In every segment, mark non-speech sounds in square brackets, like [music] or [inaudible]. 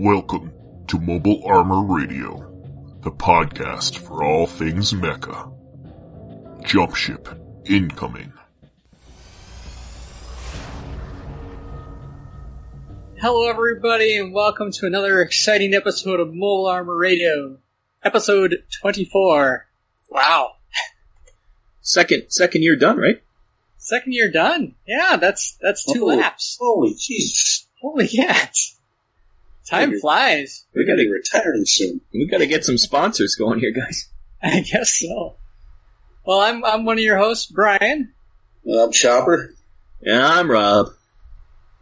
Welcome to Mobile Armor Radio, the podcast for all things mecha. Jump ship incoming. Hello, everybody, and welcome to another exciting episode of Mobile Armor Radio, episode 24. Wow. Second second year done, right? Second year done. Yeah, that's that's two laps. Holy jeez. Holy [laughs] cats. Time flies. We We're going to gotta be retiring soon. we gotta get some sponsors going here, guys. [laughs] I guess so. Well, I'm I'm one of your hosts, Brian, Uh, I'm Chopper. Yeah, I'm Rob.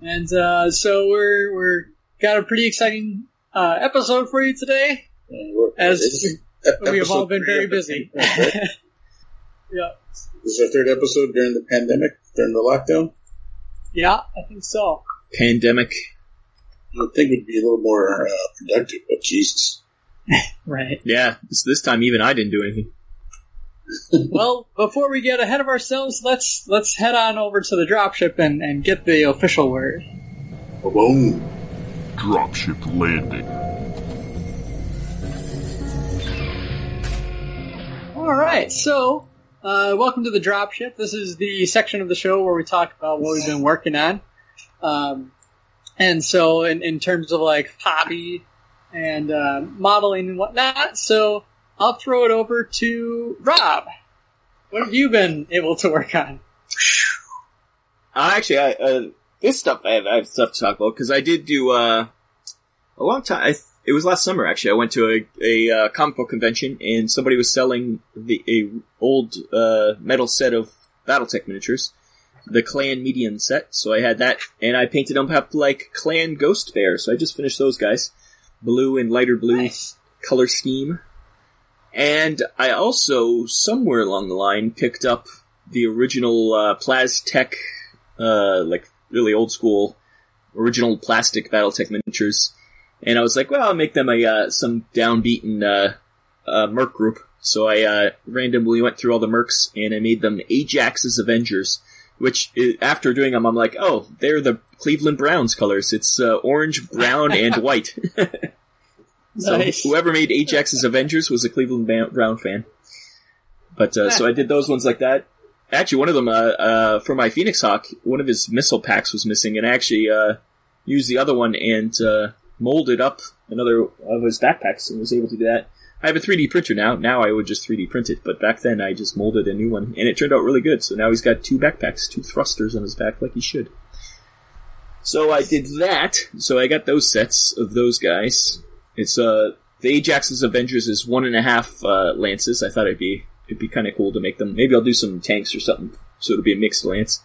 and uh, so we're we're got a pretty exciting uh, episode for you today, And as this [laughs] we have all been very busy. [laughs] yeah, This is our third episode during the pandemic, during the lockdown. yeah, I think so. Pandemic. I would think we'd be a little more uh, productive, but Jesus. [laughs] Right. Yeah, this, this time even I didn't do anything. [laughs] well, before we get ahead of ourselves, let's let's head on over to the dropship and, and get the official word. Boom. Dropship landing. All right, so uh, welcome to the dropship. This is the section of the show where we talk about what we've been working on. Um, and so, in, in terms of like hobby and uh, modeling and whatnot, so I'll throw it over to Rob. What have you been able to work on? [sighs] Uh, actually, I, uh, this stuff I have, I have stuff to talk about because I did do uh, a long time. I, it was last summer actually. I went to a, a uh, comic book convention and somebody was selling the a old uh, metal set of BattleTech miniatures, the Clan Median set. So I had that and I painted them up like Clan Ghost Bear. So I just finished those guys, blue and lighter blue Nice. color scheme. And I also, somewhere along the line, picked up the original uh, Plastech, uh, like really old school, original plastic BattleTech miniatures. And I was like, well, I'll make them a uh, some downbeaten uh, uh, Merc group. So I uh, randomly went through all the Mercs and I made them Ajax's Avengers. Which, i- after doing them, I'm like, oh, they're the Cleveland Browns colors. It's uh, orange, brown, and [laughs] white. [laughs] So Nice. whoever made Ajax's Avengers was a Cleveland Ba- Brown fan. But uh, so I did those ones like that. Actually, one of them uh, uh, for my Phoenix Hawk, one of his missile packs was missing, and I actually uh, used the other one and uh, molded up another of his backpacks and was able to do that. I have a 3D printer now. Now I would just 3D print it, but back then I just molded a new one, and it turned out really good. So now he's got two backpacks, two thrusters on his back, like he should. So I did that. So I got those sets of those guys. It's uh the Ajax's Avengers is one and a half uh, lances. I thought it'd be it'd be kind of cool to make them. Maybe I'll do some tanks or something, so it'll be a mixed lance.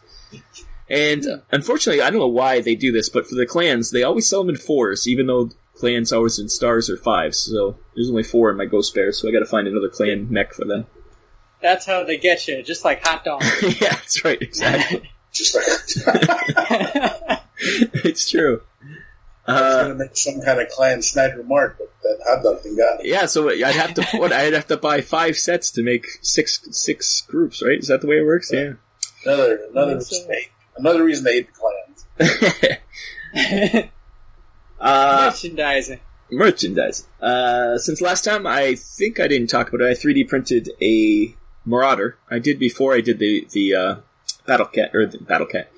And uh, unfortunately, I don't know why they do this, but for the clans, they always sell them in fours, even though clans always in stars or fives. So there's only four in my Ghost Bear, so I got to find another clan mech for them. That's how they get you, just like hot dogs. [laughs] yeah, that's right, exactly. [laughs] Just like, [laughs] it's true. I was Uh, going to make some kind of clan snide remark, but that hot dog thing got me. Yeah, so I'd have to what I'd have to buy five sets to make six six groups, right? Is that the way it works? Yeah. Another, another, Yes, sir. mistake. another reason they hate the clans. Uh, Merchandising. Uh, since last time, I think I didn't talk about it. I 3D printed a Marauder. I did before I did the the uh, Battle Cat or the Battle Cat,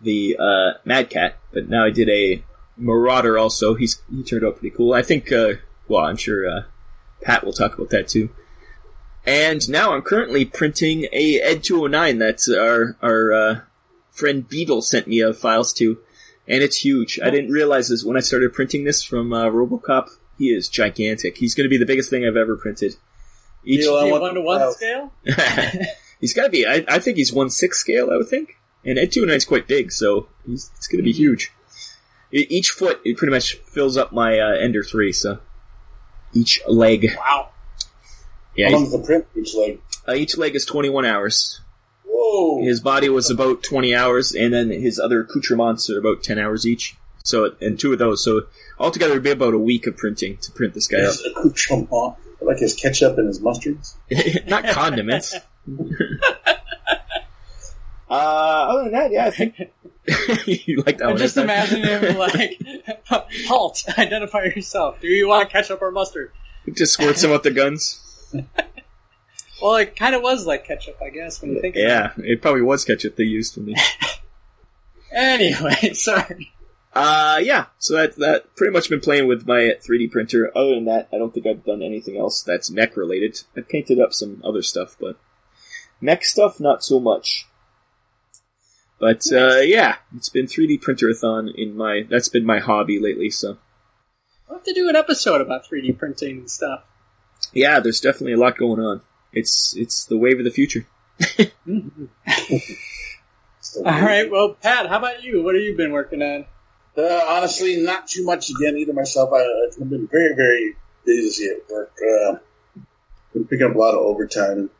the uh, Mad Cat, but now I did a Marauder also. He's he turned out pretty cool. I think. Uh, well, I'm sure uh, Pat will talk about that too. And now I'm currently printing a Ed 209 That's our our uh, friend Beetle sent me files to, and it's huge. I didn't realize this when I started printing this from uh, RoboCop. He is gigantic. He's going to be the biggest thing I've ever printed. Each, Beetle, I one to one files. scale? [laughs] [laughs] he's got to be. I, I think he's one six scale. I would think, and Ed 209's quite big, so he's, it's going to be huge. E- Each foot it pretty much fills up my uh, Ender three. So each leg, Wow. yeah, How long's the print? Each leg. uh, each leg is twenty one hours. Whoa. His body was about 20 hours, and then his other accoutrements are about 10 hours each. So, and two of those. So, altogether, it'd be about a week of printing to print this guy up. His accoutrement. Like his ketchup and his mustards. [laughs] Not condiments. [laughs] Uh, other than that, yeah, I think [laughs] you like that I'm one. just imagine him like, halt, identify yourself. Do you want ketchup or mustard? just squirts them with the guns. Well, it kind of was like ketchup, I guess, when you think about it. Yeah, it probably was ketchup they used for me. [laughs] Anyway, [laughs] sorry. Uh, yeah. So that that pretty much been playing with my 3D printer. Other than that, I don't think I've done anything else that's mech related. I painted up some other stuff, but mech stuff not so much. But uh, yeah, it's been 3D printer-a-thon in my. That's been my hobby lately. So We'll have to do an episode about 3D printing and stuff. yeah, there's definitely a lot going on. It's it's the wave of the future. [laughs] All right, well, Pat, how about you? What have you been working on? Uh, honestly, not too much again either myself. I, I've been very, very busy at work. Uh, been picking up a lot of overtime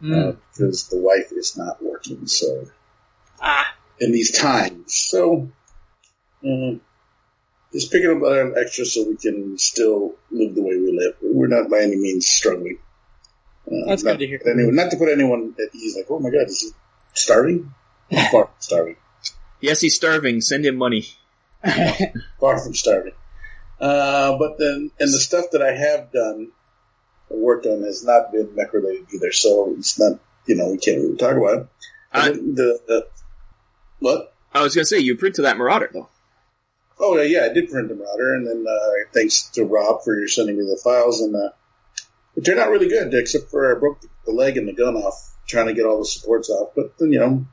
Hmm. because the wife is not working. So ah, in these times, so um, just picking up a extra so we can still live the way we live. We're not by any means struggling. Uh, That's not, good to hear. Anyone, not to put anyone at ease, like, oh my god, is he starving? [laughs] Far from starving. Yes, he's starving. Send him money. [laughs] Far from starving. Uh, but then, and the stuff that I have done, worked on, has not been mech related either. So it's not, you know, we can't really talk about it. I- And the, the what? I was gonna say you printed that Marauder though. Oh yeah, I did print the Marauder, and then uh, thanks to Rob for sending me the files, and uh, it turned out really good, except for I broke the leg and the gun off trying to get all the supports off. But then you know,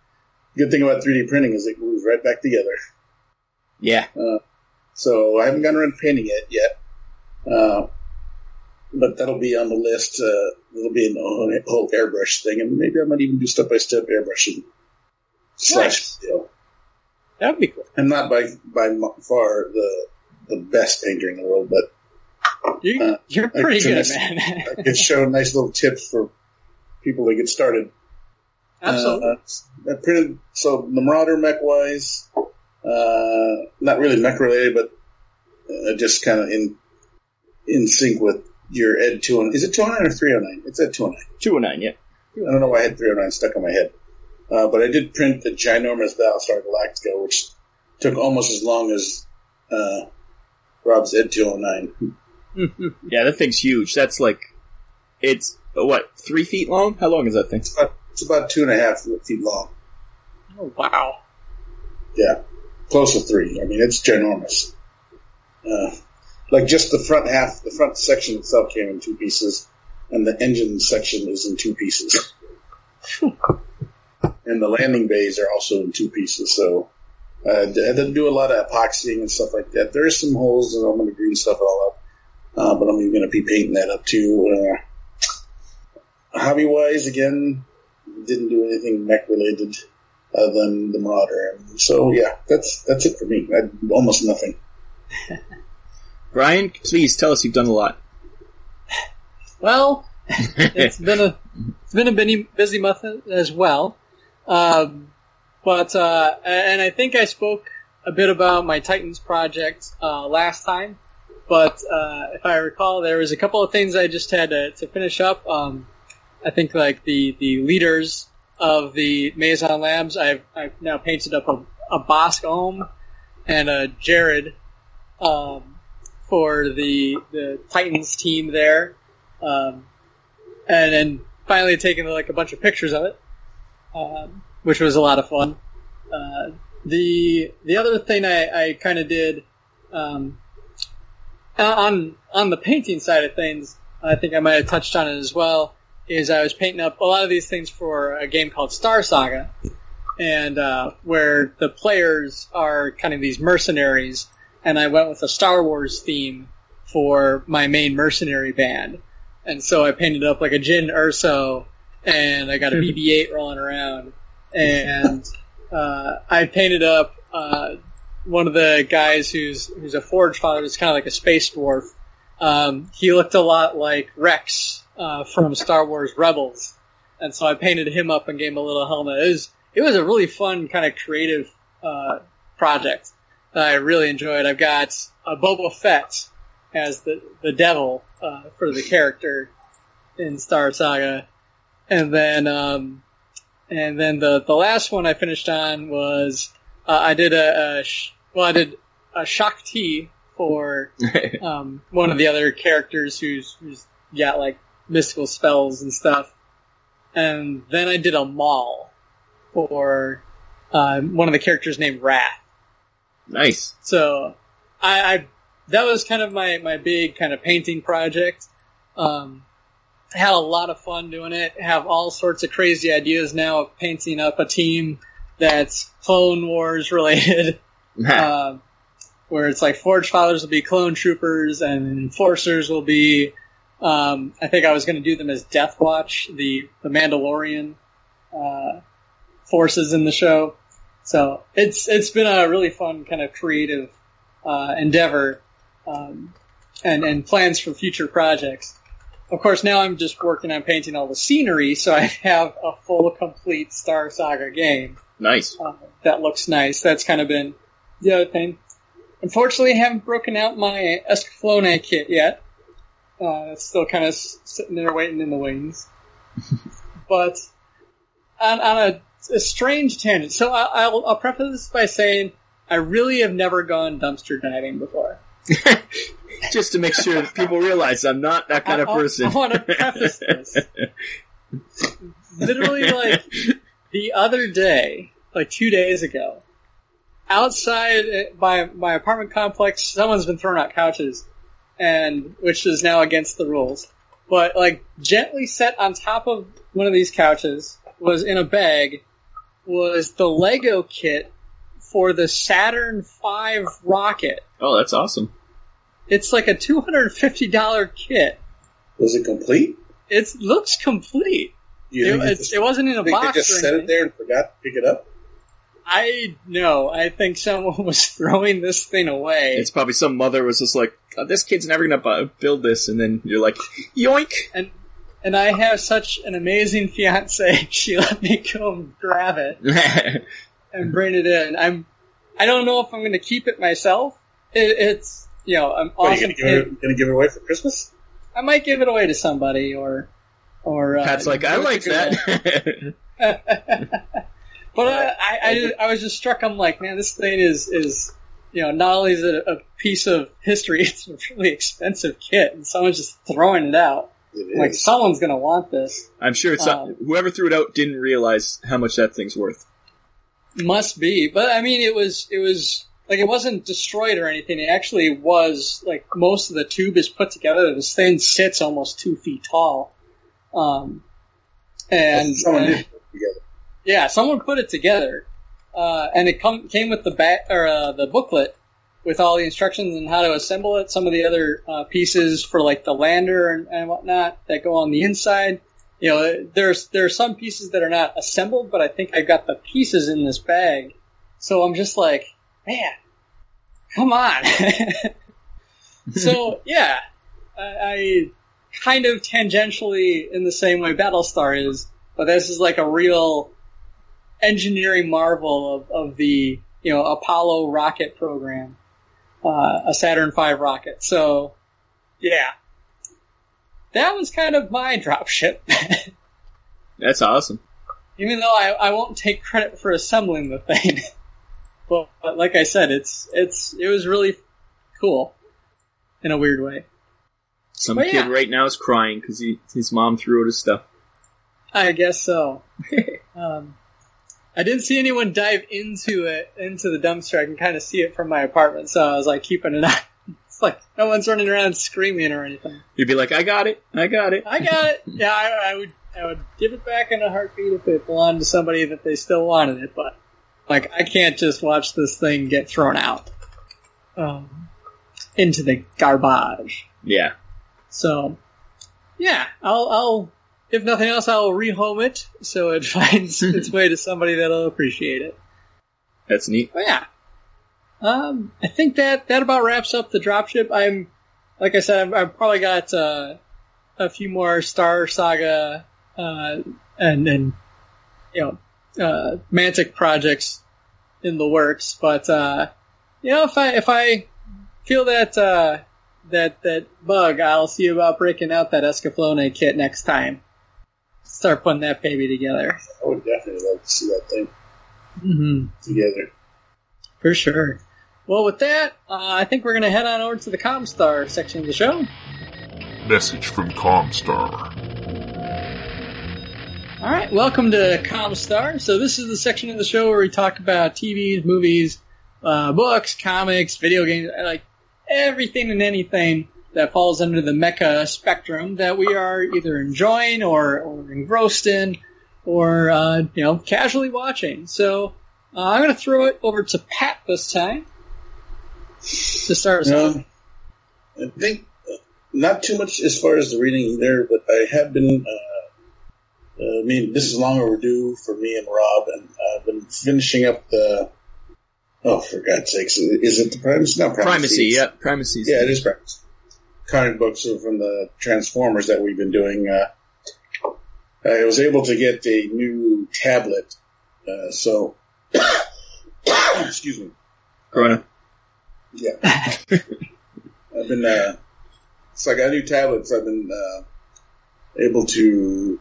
good thing about 3D printing is it glues right back together. Yeah. So I haven't gotten around to painting it yet, uh, but that'll be on the list. Uh, it'll be in the whole airbrush thing, and maybe I might even do step by step airbrushing. Slash, Nice. that'd be cool. I'm not by by far the the best painter in the world, but You, Uh, you're pretty it's a good, nice- man. [laughs] I could show nice little tips for people to get started. Absolutely. Uh, I printed so the Marauder mech wise, uh, not really mech related, but uh, just kind of in in sync with your Ed two hundred. Is it 209 or three hundred nine? It's Ed two hundred nine. Two oh nine. Yeah. I don't know why I had 309 stuck in my head. Uh, but I did print the ginormous Battlestar Galactica, which took almost as long as uh, Rob's Ed 209. [laughs] Yeah, that thing's huge. That's like, it's what three feet long? How long is that thing? It's about, it's about two and a half feet long. oh, wow. Yeah, close to three. I mean, it's ginormous. Uh, like just the front half, the front section itself came in two pieces, and the engine section is in two pieces. [laughs] and the landing bays are also in two pieces. So uh, I do a lot of epoxying and stuff like that. There's some holes, and I'm going to green stuff it all up. Uh, but I'm going to be painting that up too. Uh, hobby wise, again, didn't do anything mech related other than the Marauder. And so yeah, that's that's it for me. I, almost nothing. [laughs] Brian, please tell us you've done a lot. Well, [laughs] it's been a it's been a busy, busy month as well. Um, but uh, and I think I spoke a bit about my Titans project uh, last time. But uh, if I recall, there was a couple of things I just had to, to finish up. Um, I think like the the leaders of the Maison Labs, I've I've now painted up a, a Bosk Ohm and a Jared um, for the the Titans team there um, and then finally taking like a bunch of pictures of it, um, which was a lot of fun. Uh, the the other thing I, I kind of did um, on on the painting side of things, I think I might have touched on it as well. Is I was painting up a lot of these things for a game called Star Saga, and uh, where the players are kind of these mercenaries, and I went with a Star Wars theme for my main mercenary band. And so I painted up like a Jyn Erso, and I got a [laughs] BB-8 rolling around, and uh, I painted up uh, one of the guys who's who's a forge father. It's kind of like a space dwarf. Um, he looked a lot like Rex uh, from Star Wars Rebels, and so I painted him up and gave him a little helmet. It was it was a really fun kind of creative uh, project that I really enjoyed. I've got a Boba Fett as the the devil uh, for the character in Star Saga, and then um, and then the the last one I finished on was uh, I did a, a sh- well I did a Shaak Ti for um, one of the other characters who's who's got like mystical spells and stuff, and then I did a Maul for uh, one of the characters named Wrath. nice. So I, I that was kind of my my big kind of painting project. Um, had a lot of fun doing it. Have all sorts of crazy ideas now of painting up a team that's Clone Wars related. [laughs] uh, where it's like Forge Fathers will be clone troopers and Enforcers will be. Um, I think I was going to do them as Death Watch, the the Mandalorian uh, forces in the show. So it's it's been a really fun kind of creative uh, endeavor, um, and and plans for future projects. Of course, now I'm just working on painting all the scenery, so I [laughs] have a full, complete Star Saga game nice. uh, that looks nice. That's kind of been the other thing. Unfortunately, I haven't broken out my Escaflowne kit yet. Uh, it's still kind of s- sitting there waiting in the wings. [laughs] but on, on a, a strange tangent, so I, I'll, I'll preface this by saying I really have never gone dumpster diving before. [laughs] Just to make sure that people realize I'm not that kind of I- I- person. I want to preface this. [laughs] Literally, like the other day, like two days ago, outside uh, by my apartment complex, someone's been throwing out couches, and which is now against the rules. But like gently set on top of one of these couches was in a bag was the Lego kit for the Saturn V rocket. oh, that's awesome. It's like a two hundred and fifty dollar kit. Was it complete? It looks complete. You It, think, it's, it wasn't in a you think box they just or set anything. it there and forgot to pick it up? I know. I think someone [laughs] was throwing this thing away. It's probably some mother was just like, "Oh, "This kid's never gonna bu- build this," and then you're like, "Yoink!" and and I have such an amazing fiance. [laughs] She let me go grab it [laughs] and bring it in. I'm. I don't know if I'm going to keep it myself. It, it's you know I'm What, are you gonna give, it, gonna give it away for Christmas? I might give it away to somebody or or. Uh, Pat's like, "I like that." [laughs] But uh, I, I, I was just struck. I'm like, man, this thing is is you know not only is it a piece of history, [laughs] it's a really expensive kit, and someone's just throwing it out. It Like someone's gonna want this. I'm sure it's Um, whoever threw it out didn't realize how much that thing's worth. Must be, but I mean, it was it was like it wasn't destroyed or anything. It actually was like most of the tube is put together. This thing sits almost two feet tall, um, and Someone uh, did put it together. Yeah, someone put it together, uh, and it come, came with the bat or uh, the booklet with all the instructions on how to assemble it. Some of the other uh, pieces for like the lander and, and whatnot that go on the inside. You know, there's there are some pieces that are not assembled, but I think I got the pieces in this bag. So I'm just like, man, come on. [laughs] so yeah, I, I kind of tangentially in the same way Battlestar is, but this is like a real engineering marvel of, of the you know Apollo rocket program, uh, a Saturn V rocket. So, yeah, that was kind of my dropship. [laughs] That's awesome. Even though I, I won't take credit for assembling the thing, [laughs] but, but like I said, it's it's it was really cool in a weird way. Some kid yeah. right now is crying because his mom threw out his stuff. I guess so. [laughs] um, I didn't see anyone dive into it, into the dumpster. I can kind of see it from my apartment, so I was like keeping an [laughs] eye. It's like no one's running around screaming or anything. You'd be like, "I got it, I got it." I got it. [laughs] Yeah, I, I would. I would give it back in a heartbeat if it belonged to somebody that they still wanted it. But like, I can't just watch this thing get thrown out um, into the garbage. Yeah, So, yeah, I'll, I'll, if nothing else, I'll rehome it so it [laughs] finds its way to somebody that'll appreciate it. that's neat. But yeah, um, I think that that about wraps up the dropship. I'm, like I said, I've, I've probably got uh, a few more Star Saga uh, and and you know uh, Mantic projects in the works, but uh, you know if I if I feel that uh, that that bug, I'll see about breaking out that Escaflowne kit next time. start putting that baby together. I would definitely like to see that thing hmm together. For sure. Well, with that, uh, I think we're going to head on over to the Comstar section of the show. Message from Comstar. All right, welcome to Comstar. So this is the section of the show where we talk about TVs, movies, uh, books, comics, video games, like everything and anything that falls under the mecha spectrum that we are either enjoying or, or engrossed in or, uh, you know, casually watching. So uh, I'm going to throw it over to Pat this time to start us off. Um, I think uh, not too much as far as the reading either, but I have been. Uh, uh, I mean, this is long overdue for me and Rob, and I've been finishing up the. Oh, for God's sakes! Is it the primacy? Not primacy. Primacy, It's- yeah, primacy. Yeah, it is primacy. Comic books are from the Transformers that we've been doing. Uh, I was able to get a new tablet, uh, so [coughs] excuse me. Corona. Yeah. [laughs] I've been, uh, so I got a new tablets. I've been, uh, able to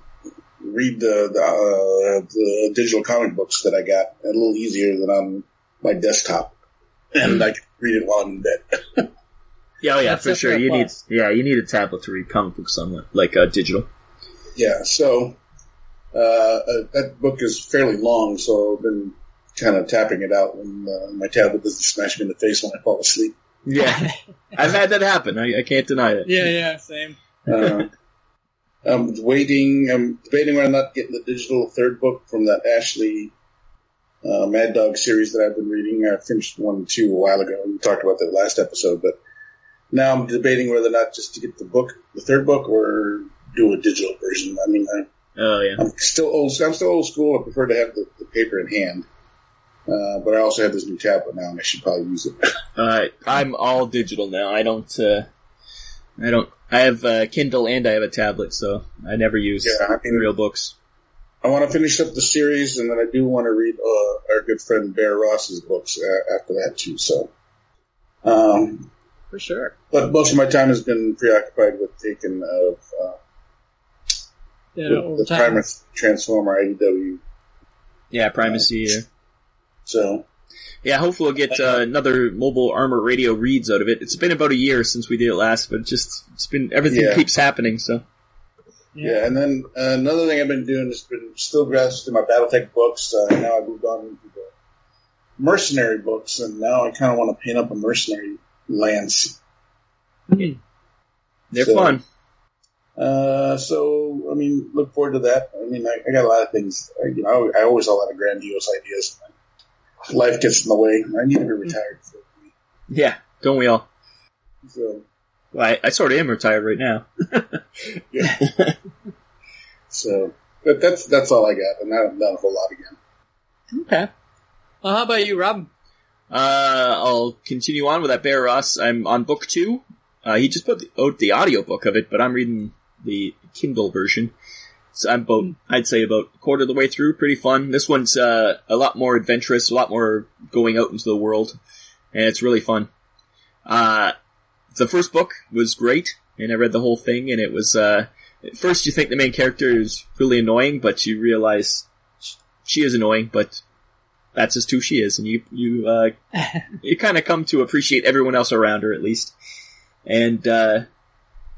read the, the, uh, the digital comic books that I got a little easier than on my desktop. And I can read it while I'm in bed. [laughs] Yeah, oh yeah, That's for sure. You need, yeah, you need a tablet to read comic books on, like uh, digital. Yeah, so, uh, uh, that book is fairly long, so I've been kind of tapping it out when uh, my tablet doesn't smash me in the face when I fall asleep. Yeah, [laughs] I've had that happen. I, I can't deny it. Yeah, yeah, same. Uh, I'm waiting. I'm debating whether or not getting the digital third book from that Ashley uh, Mad Dog series that I've been reading. I finished one and two a while ago. We talked about that last episode, but now I'm debating whether or not just to get the book, the third book, or do a digital version. I mean, I, Oh yeah. I'm still old. I'm still old school. I prefer to have the, the paper in hand. Uh, but I also have this new tablet now, and I should probably use it. [laughs] Uh, I'm all digital now. I don't. Uh, I don't. I have uh, Kindle and I have a tablet, so I never use Yeah, I mean- real books. I want to finish up the series, and then I do want to read uh, our good friend Bear Ross's books uh, after that too. So, um, For sure. but most of my time has been preoccupied with taking of uh, Yeah, the, over the time. Primer Transformer IDW. Yeah, primacy. Uh, So, yeah, hopefully we'll get uh, another mobile armor radio reads out of it. It's been about a year since we did it last, but it just it's been everything Yeah. keeps happening. So yeah. and then uh, another thing I've been doing has been still grasped in my BattleTech books. Uh, now I've moved on into the mercenary books, and now I kind of want to paint up a mercenary lance. Hmm. they're So- fun. Uh, so I mean, look forward to that. I mean, I, I got a lot of things. I, you know, I, I always have a lot of grandiose ideas. Life gets in the way. I need to be retired. So, Yeah, don't we all? so Well, I, I sort of am retired right now. [laughs] yeah. [laughs] so, but that's that's all I got, and not, not a whole lot again. Okay. Well, how about you, Rob? Uh, I'll continue on with that Bear Ross. I'm on book two. Uh, he just put the, out the audiobook of it, but I'm reading the Kindle version. So I'm about, I'd say about a quarter of the way through. Pretty fun. This one's, uh, a lot more adventurous, a lot more going out into the world, and it's really fun. Uh, the first book was great, and I read the whole thing, and it was, uh, at first you think the main character is really annoying, but you realize she is annoying, but that's just who she is, and you, you, uh, [laughs] you kind of come to appreciate everyone else around her at least. And uh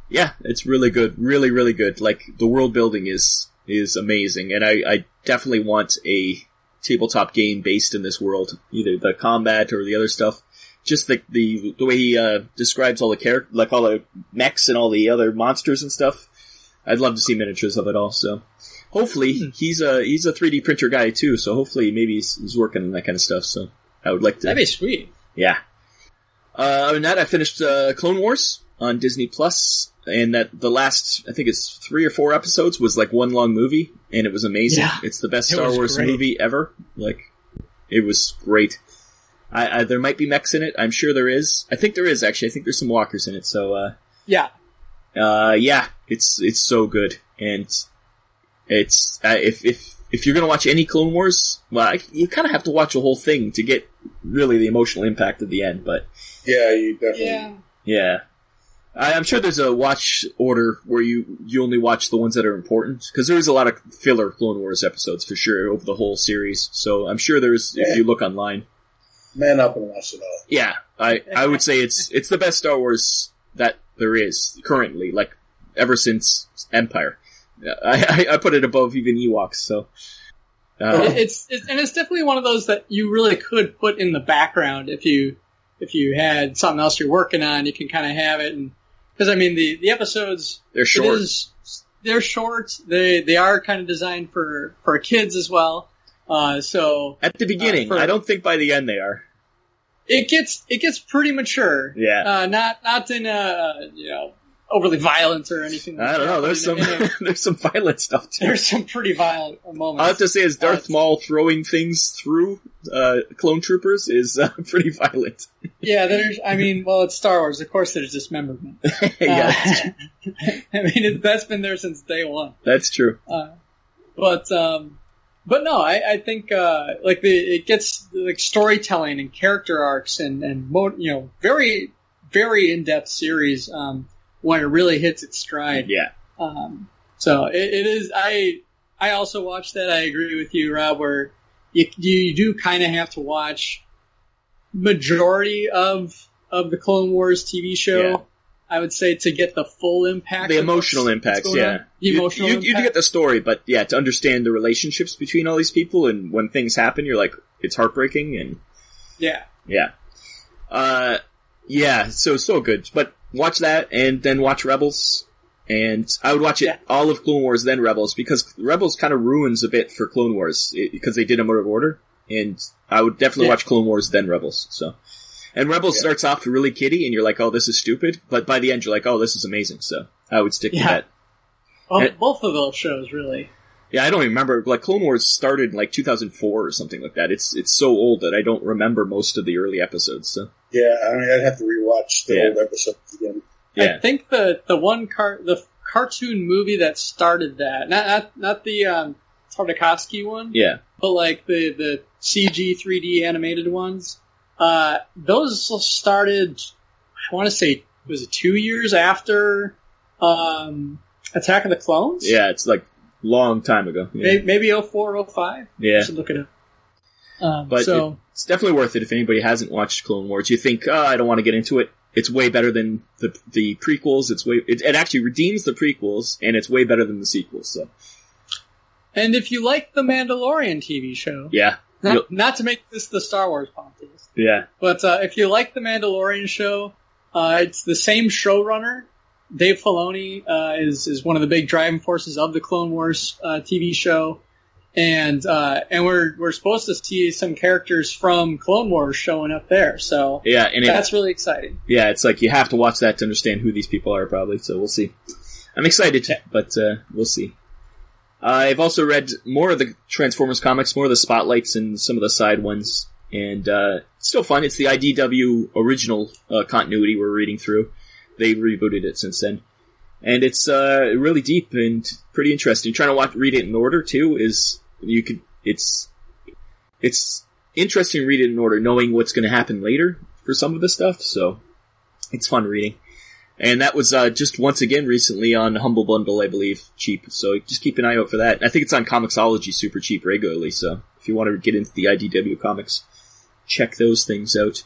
yeah, it's really good, really really good. Like the world building is is amazing, and I, I definitely want a tabletop game based in this world, either the combat or the other stuff. Just the the the way he uh, describes all the character, like all the mechs and all the other monsters and stuff. I'd love to see miniatures of it all. So hopefully he's a he's a 3D printer guy too. So hopefully maybe he's, he's working on that kind of stuff. So I would like to. That'd be sweet. Yeah. Uh, other than that, I finished uh, Clone Wars on Disney Plus, and that the last I think it's three or four episodes was like one long movie, and it was amazing. Yeah. It's the best Star Wars great. movie ever. Like, it was great. I, I there might be mechs in it. I'm sure there is. I think there is actually. I think there's some walkers in it. So, uh, Yeah. uh, yeah, it's it's so good, and it's uh, if if if you're gonna watch any Clone Wars, well, I, you kind of have to watch the whole thing to get really the emotional impact at the end. But Yeah, you definitely. yeah, I, I'm sure there's a watch order where you you only watch the ones that are important because there is a lot of filler Clone Wars episodes for sure over the whole series. So I'm sure there's if you look online. Man up and watch it all. Yeah, I I would say it's [laughs] it's the best Star Wars that there is currently, like ever since Empire. I I, I put it above even Ewoks. So. Uh, it's, it's and it's definitely one of those that you really could put in the background if you if you had something else you're working on. You can kind of have it, and because I mean the the episodes they're short. It is, they're short. They they are kind of designed for for kids as well. Uh, so At the beginning, Uh, for- I don't think by the end they are. it gets it gets pretty mature. Yeah. Uh, not not in a you know overly violent or anything. Like I don't know. There's some a- [laughs] there's some violent stuff too. there's some pretty violent moments. I have to say, is Darth Uh, Maul throwing things through uh, clone troopers is uh, [laughs] pretty violent. yeah, there's. I mean, well, it's Star Wars. Of course, there's dismemberment. [laughs] yeah, I mean, it, that's been there since day one. that's true. Uh, but um, but no, I, I think uh, like the it gets like storytelling and character arcs and and mo- you know very very in depth series um, when it really hits its stride. Yeah, Um, so it, it is. I I also watched that. I agree with you, Rob. Where you you do kind of have to watch majority of of the Clone Wars TV show. I would say to get the full impact, the emotional impacts. Yeah, on. the You- emotional. You, you, impact. get the story, but yeah, to understand the relationships between all these people and when things happen, you're like, it's heartbreaking and yeah. yeah, uh, yeah. So so good. But watch that and then watch Rebels. And I would watch it Yeah. all of Clone Wars then Rebels because Rebels kind of ruins a bit for Clone Wars because they did them out of order. And I would definitely Yeah. watch Clone Wars then Rebels. So, and Rebels Yeah. starts off really kiddie, and you're like, "Oh, this is stupid," but by the end, you're like, "Oh, this is amazing." So I would stick Yeah. to that. Well, And- both of those shows really. Yeah, I don't even remember. Like Clone Wars started in like 2004 or something like that. It's it's so old that I don't remember most of the early episodes. So Yeah, I mean, I'd have to rewatch the Yeah. old episodes again. yeah, I think the the one car the cartoon movie that started that not not not the um, Tartakovsky one, yeah, but like the the CG 3D animated ones. Uh, those started. I want to say was it two years after um, Attack of the Clones? yeah. It's like long time ago. Yeah, Maybe, maybe 04, 05? yeah. I should look it up. Um, But so it's definitely worth it if anybody hasn't watched Clone Wars. You think, oh, I don't want to get into it. It's way better than the the prequels. It's way it, it actually redeems the prequels, and it's way better than the sequels. So and if you like the Mandalorian TV show, yeah, not, not to make this the Star Wars podcast, yeah, but uh, if you like the Mandalorian show, uh, it's the same showrunner. Dave Filoni uh, is is one of the big driving forces of the Clone Wars uh, TV show, and uh, and we're we're supposed to see some characters from Clone Wars showing up there. So yeah. And it, that's really exciting. yeah, it's like you have to watch that to understand who these people are, probably. So we'll see. I'm excited, but uh, we'll see. I've also read more of the Transformers comics, more of the spotlights and some of the side ones, and uh, it's still fun. It's the IDW original uh, continuity we're reading through. They rebooted it since then, and it's uh, really deep and pretty interesting. Trying to watch, read it in order too is you could. It's it's interesting to read it in order, knowing what's going to happen later for some of the stuff. So it's fun reading. And that was uh, just once again recently on Humble Bundle, I believe, cheap. So just keep an eye out for that. I think it's on Comixology, super cheap regularly. So if you want to get into the IDW comics, check those things out.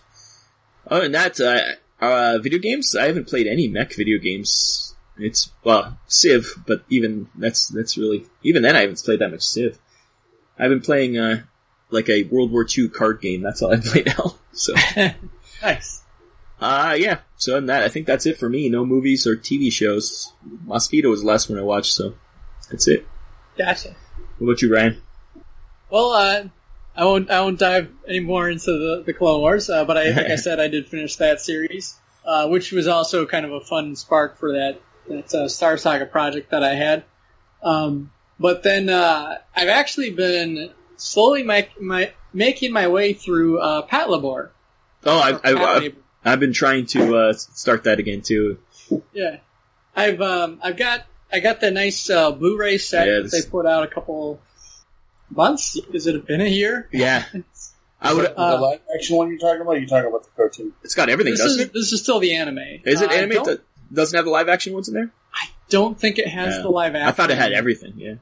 Other than that, uh, uh, video games. I haven't played any mech video games. It's well Civ, but even that's that's really even then I haven't played that much Civ. I've been playing uh, like a World War II card game. That's all I [laughs] play now. So. [laughs] Nice. Uh, yeah. So than that, I think that's it for me. No movies or TV shows. Mosquito was the last one I watched, so that's it. Gotcha. What about you, Brian? Well, uh, I won't I won't dive any more into the, the Clone Wars, uh, but I like I [laughs] said I did finish that series, uh, which was also kind of a fun spark for that that uh, Star Saga project that I had. Um, but then uh, I've actually been slowly make, my, making my way through uh, Patlabor. Oh, I've, I've, Pat I've, been trying to uh, start that again too. Yeah, I've um, I've got I got the nice uh, Blu-ray set Yeah, that this- they put out a couple months. Is it been a year? Yeah, [laughs] I would. Uh, the live action one you're talking about? Or you talking about the cartoon? It's got everything, This doesn't is it? this is still the anime. Is it Uh, I animated? doesn't have the live action ones in there. I don't think it has Yeah. the live action. I thought it had everything. Yeah.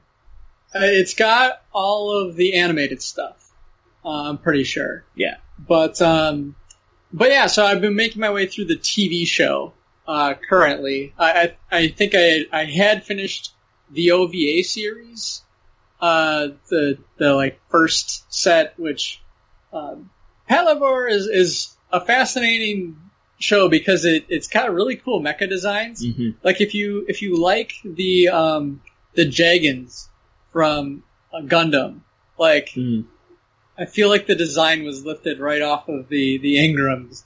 Uh, It's got all of the animated stuff. Uh, I'm pretty sure. Yeah. But um, but yeah. So I've been making my way through the TV show uh, currently. I, I I think I I had finished the OVA series, uh, the the like first set, which um, is is a fascinating show because it it's got really cool mecha designs hmm like if you if you like the um the Jagans from uh, Gundam, like Mm. I feel like the design was lifted right off of the the Ingrams.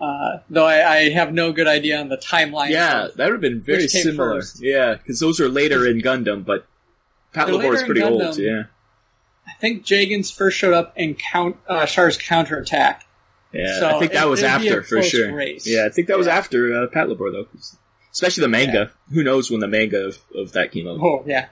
Uh, though I, I have no good idea on the timeline. Yeah, that would have been very similar. first? Yeah, because those are later in Gundam, but Patlabor is pretty old. Yeah. I think Jagans first showed up in count uh, Char's counterattack. Yeah, So I think that it- was it'd be a after for sure. race. Yeah, I think that was after uh, Patlabor though, especially the manga. Who knows when the manga of, of that came out? Oh yeah.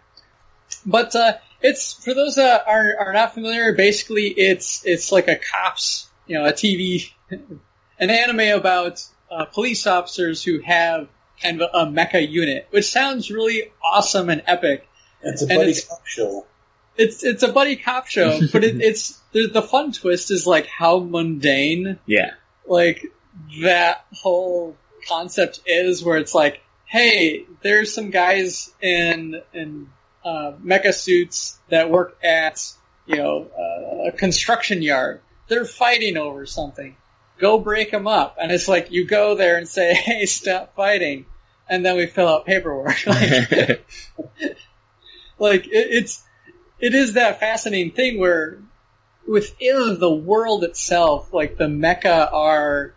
But uh, it's for those that are are not familiar. Basically, it's it's like a cops, you know, a TV, an anime about uh, police officers who have kind of a mecha unit, which sounds really awesome and epic. It's a buddy it's- cop show. It's it's a buddy cop show, [laughs] but it, it's the, the fun twist is like how mundane Yeah, like that whole concept is where it's like, hey, there's some guys in in uh, mecha suits that work at you know uh, a construction yard. They're fighting over something. Go break them up, and it's like you go there and say, [laughs] hey, stop fighting, and then we fill out paperwork. [laughs] like, [laughs] like it, it's it is that fascinating thing where within the world itself, like the mecha are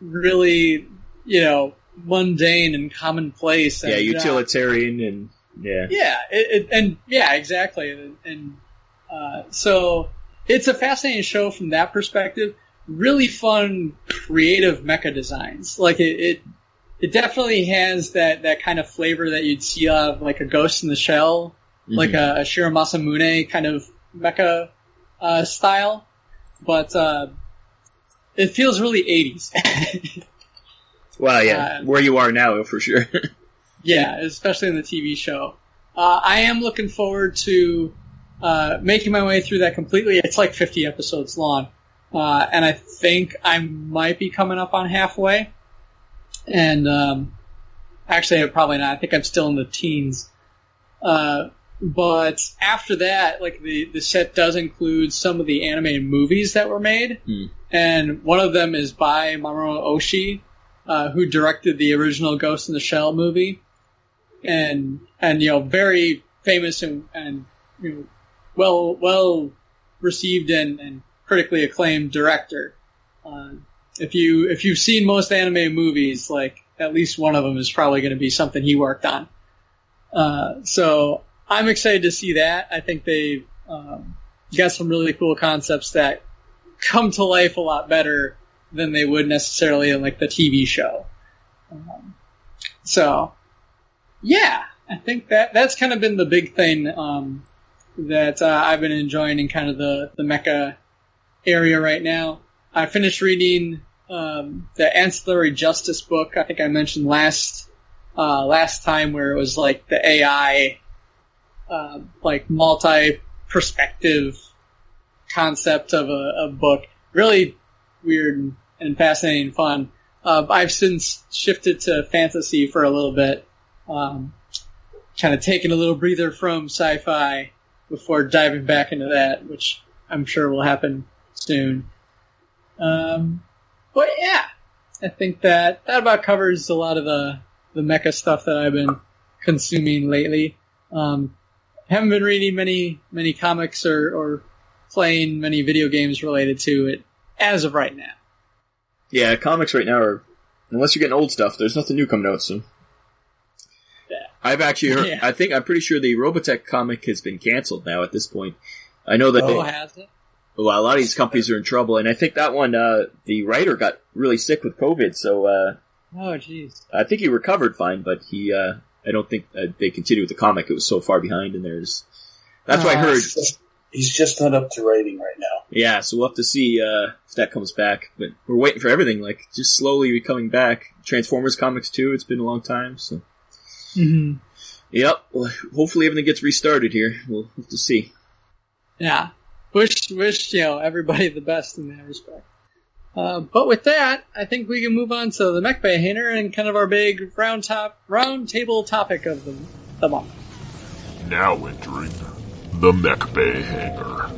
really, you know, mundane and commonplace. And, yeah, uh, utilitarian and yeah, yeah, it, it, and yeah, exactly. And, and uh, so it's a fascinating show from that perspective. Really fun, creative mecha designs. Like it, it, it definitely has that that kind of flavor that you'd see of like a Ghost in the Shell, like Mhm. a, a Shirow Masamune kind of mecha uh, style, but uh, it feels really 80s. [laughs] well, yeah, uh, where you are now for sure. [laughs] Yeah, especially in the TV show. Uh, I am looking forward to uh, making my way through that completely. It's like 50 episodes long, uh, and I think I might be coming up on halfway. And um, actually, probably not. I think I'm still in the teens. Uh, but after that, like the the set does include some of the animated movies that were made, Hmm. and one of them is by Mamoru Oshii, uh, who directed the original Ghost in the Shell movie, and and you know very famous and and you know, well well received and, and critically acclaimed director. Uh, if you if you've seen most anime movies, like at least one of them is probably going to be something he worked on. Uh, so I'm excited to see that. I think they um, got some really cool concepts that come to life a lot better than they would necessarily in like the TV show. Um, so, yeah, I think that that's kind of been the big thing um, that uh, I've been enjoying in kind of the the mecha area right now. I finished reading um, the Ancillary Justice book. I think I mentioned last uh, last time where it was like the AI, uh, like multi perspective concept of a, a book. Really weird and, and fascinating and fun. Uh, I've since shifted to fantasy for a little bit, um, kind of taking a little breather from sci-fi before diving back into that, which I'm sure will happen soon. Um, but yeah, I think that that about covers a lot of the the mecha stuff that I've been consuming lately. Um, haven't been reading many many comics or, or playing many video games related to it as of right now. yeah, comics right now are unless you're getting old stuff. There's nothing new coming out soon. Yeah. I've actually heard. Yeah. I think I'm pretty sure the Robotech comic has been canceled now at this point. I know that Oh, they, has it? well, a lot of these companies are in trouble, and I think that one, uh, the writer got really sick with COVID, so uh, Oh, jeez. I think he recovered fine, but he, uh, I don't think uh, they continued with the comic. It was so far behind, and there's that's what I Oh, heard. he's just not up to writing right now. Yeah, so we'll have to see uh, if that comes back. But we're waiting for everything, like just slowly coming back. Transformers comics too. It's been a long time, so. Mm-hmm. Yep. Well, hopefully everything gets restarted here. We'll have to see. Yeah. Wish, wish, you know, everybody the best in that respect. Uh, but with that, I think we can move on to the Mech Bay Hangar and kind of our big round top, round table topic of the, the month. Now entering the Mech Bay Hangar.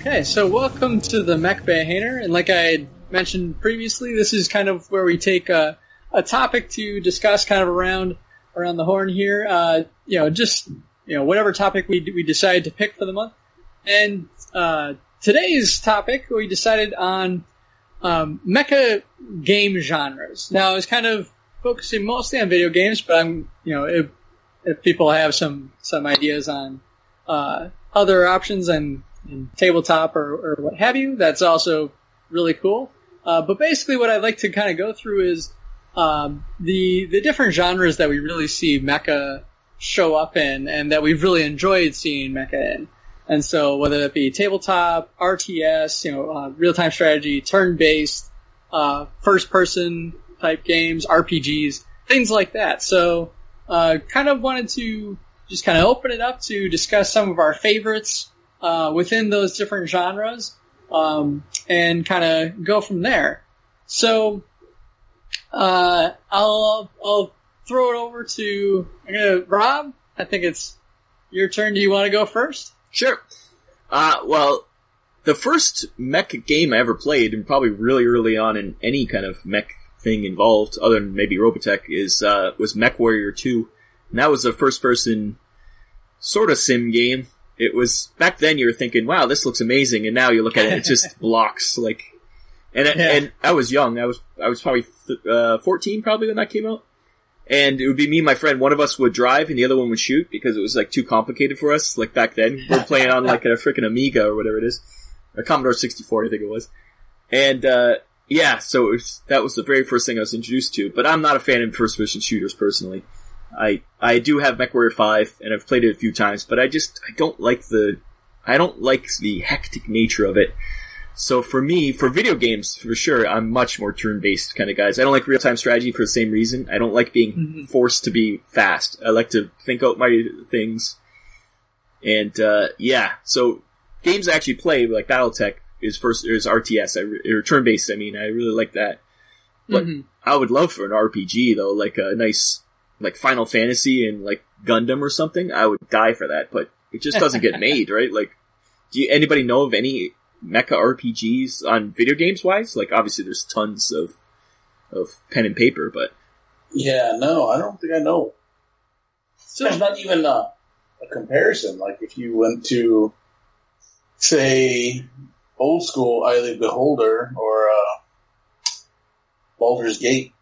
Okay, so welcome to the Mech Bay Hangar, and like I had mentioned previously, this is kind of where we take a, a topic to discuss kind of around around the horn here. Uh, you know, just you know whatever topic we we decide to pick for the month. And uh, today's topic we decided on um, mecha game genres. Now I was kind of focusing mostly on video games, but I'm you know if if people have some some ideas on uh, other options and, and tabletop or, or what have you, that's also really cool. Uh, but basically, what I'd like to kind of go through is um, the the different genres that we really see mecha show up in, and that we've really enjoyed seeing mecha in. And so, whether that be tabletop, RTS, you know, uh, real time strategy, turn based, uh, first person type games, RPGs, things like that. So, uh, kind of wanted to just kind of open it up to discuss some of our favorites uh, within those different genres, um, and kind of go from there. So, uh, I'll I'll throw it over to I'm gonna Rob. I think it's your turn. Do you want to go first? Sure. Uh, well, the first mech game I ever played, and probably really early on in any kind of mech thing involved, other than maybe Robotech, is uh, was Mech Warrior Two, and that was a first-person sort of sim game. It was back then you were thinking, "Wow, this looks amazing," and now you look at it, it just [laughs] blocks like. And Yeah. and I was young. I was I was probably uh, fourteen probably when that came out. And it would be me and my friend. One of us would drive and the other one would shoot because it was like too complicated for us. Like back then, we're [laughs] playing on like a freaking Amiga or whatever it is, a Commodore 64, I think it was. And, uh, yeah, so it was, that was the very first thing I was introduced to. But I'm not a fan of first person shooters personally. I, I do have MechWarrior 5 and I've played it a few times, but I just, I don't like the, I don't like the hectic nature of it. So for me, for video games, for sure, I'm much more turn-based kind of guys. I don't like real-time strategy for the same reason. I don't like being Mhm. forced to be fast. I like to think out my things. And, uh, yeah, so games I actually play, like Battletech, is first, is RTS, I, re- or turn-based, I mean, I really like that. But Mhm. I would love for an RPG though, like a nice, like Final Fantasy and like Gundam or something. I would die for that, but it just doesn't get [laughs] made, right? Like, do you, anybody know of any mecha RPGs on video games wise? Like, obviously there's tons of, of pen and paper, but Yeah, no, I don't think I know. So There's not even a, a comparison. Like if you went to, say, old school Eye of Beholder or uh, Baldur's Gate.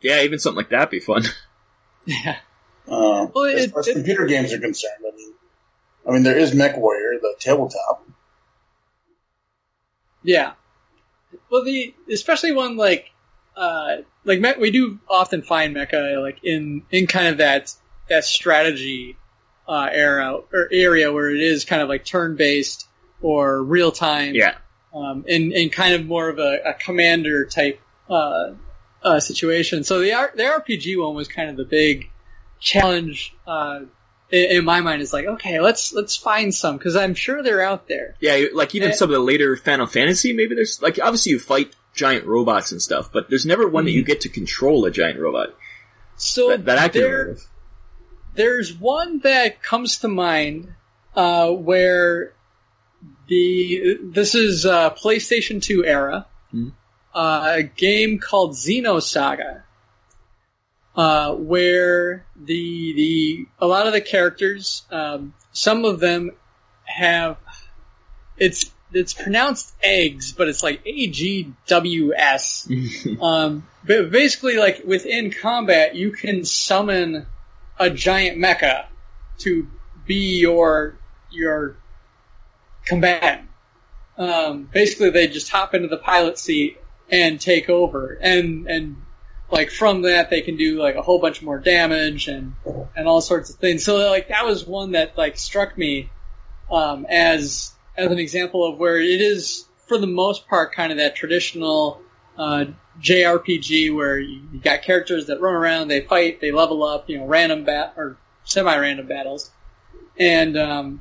yeah, even something like that'd be fun. [laughs] yeah, Uh, Well, as it- far as it- computer games are concerned, I mean, I mean there is Mech Warrior, the tabletop. Yeah. Well, the especially one like uh like me- we do often find mecha like in in kind of that that strategy uh era or area where it is kind of like turn based or real time. yeah. um, in, in kind of more of a, a commander type uh, uh, situation. So the R- the RPG one was kind of the big challenge uh, in, in my mind. Is like, okay, let's let's find some because I'm sure they're out there. Yeah, like even Eh. some of the later Final Fantasy, maybe there's, like, obviously you fight giant robots and stuff, but there's never one that you get to control a giant robot. So That, that I can there, there's one that comes to mind uh, where the this is uh, PlayStation 2 era, Mhm. uh, a game called Xenosaga, uh, where the the a lot of the characters, um, some of them have it's it's pronounced eggs, but it's like A G W S. [laughs] Um, but basically, like within combat, you can summon a giant mecha to be your your combatant. Um, basically, they just hop into the pilot seat and take over, and and like from that, they can do like a whole bunch more damage and and all sorts of things. So like that was one that like struck me um, as as an example of where it is for the most part kind of that traditional uh, JRPG where you, you got characters that run around, they fight, they level up, you know, random bat or semi-random battles, and um,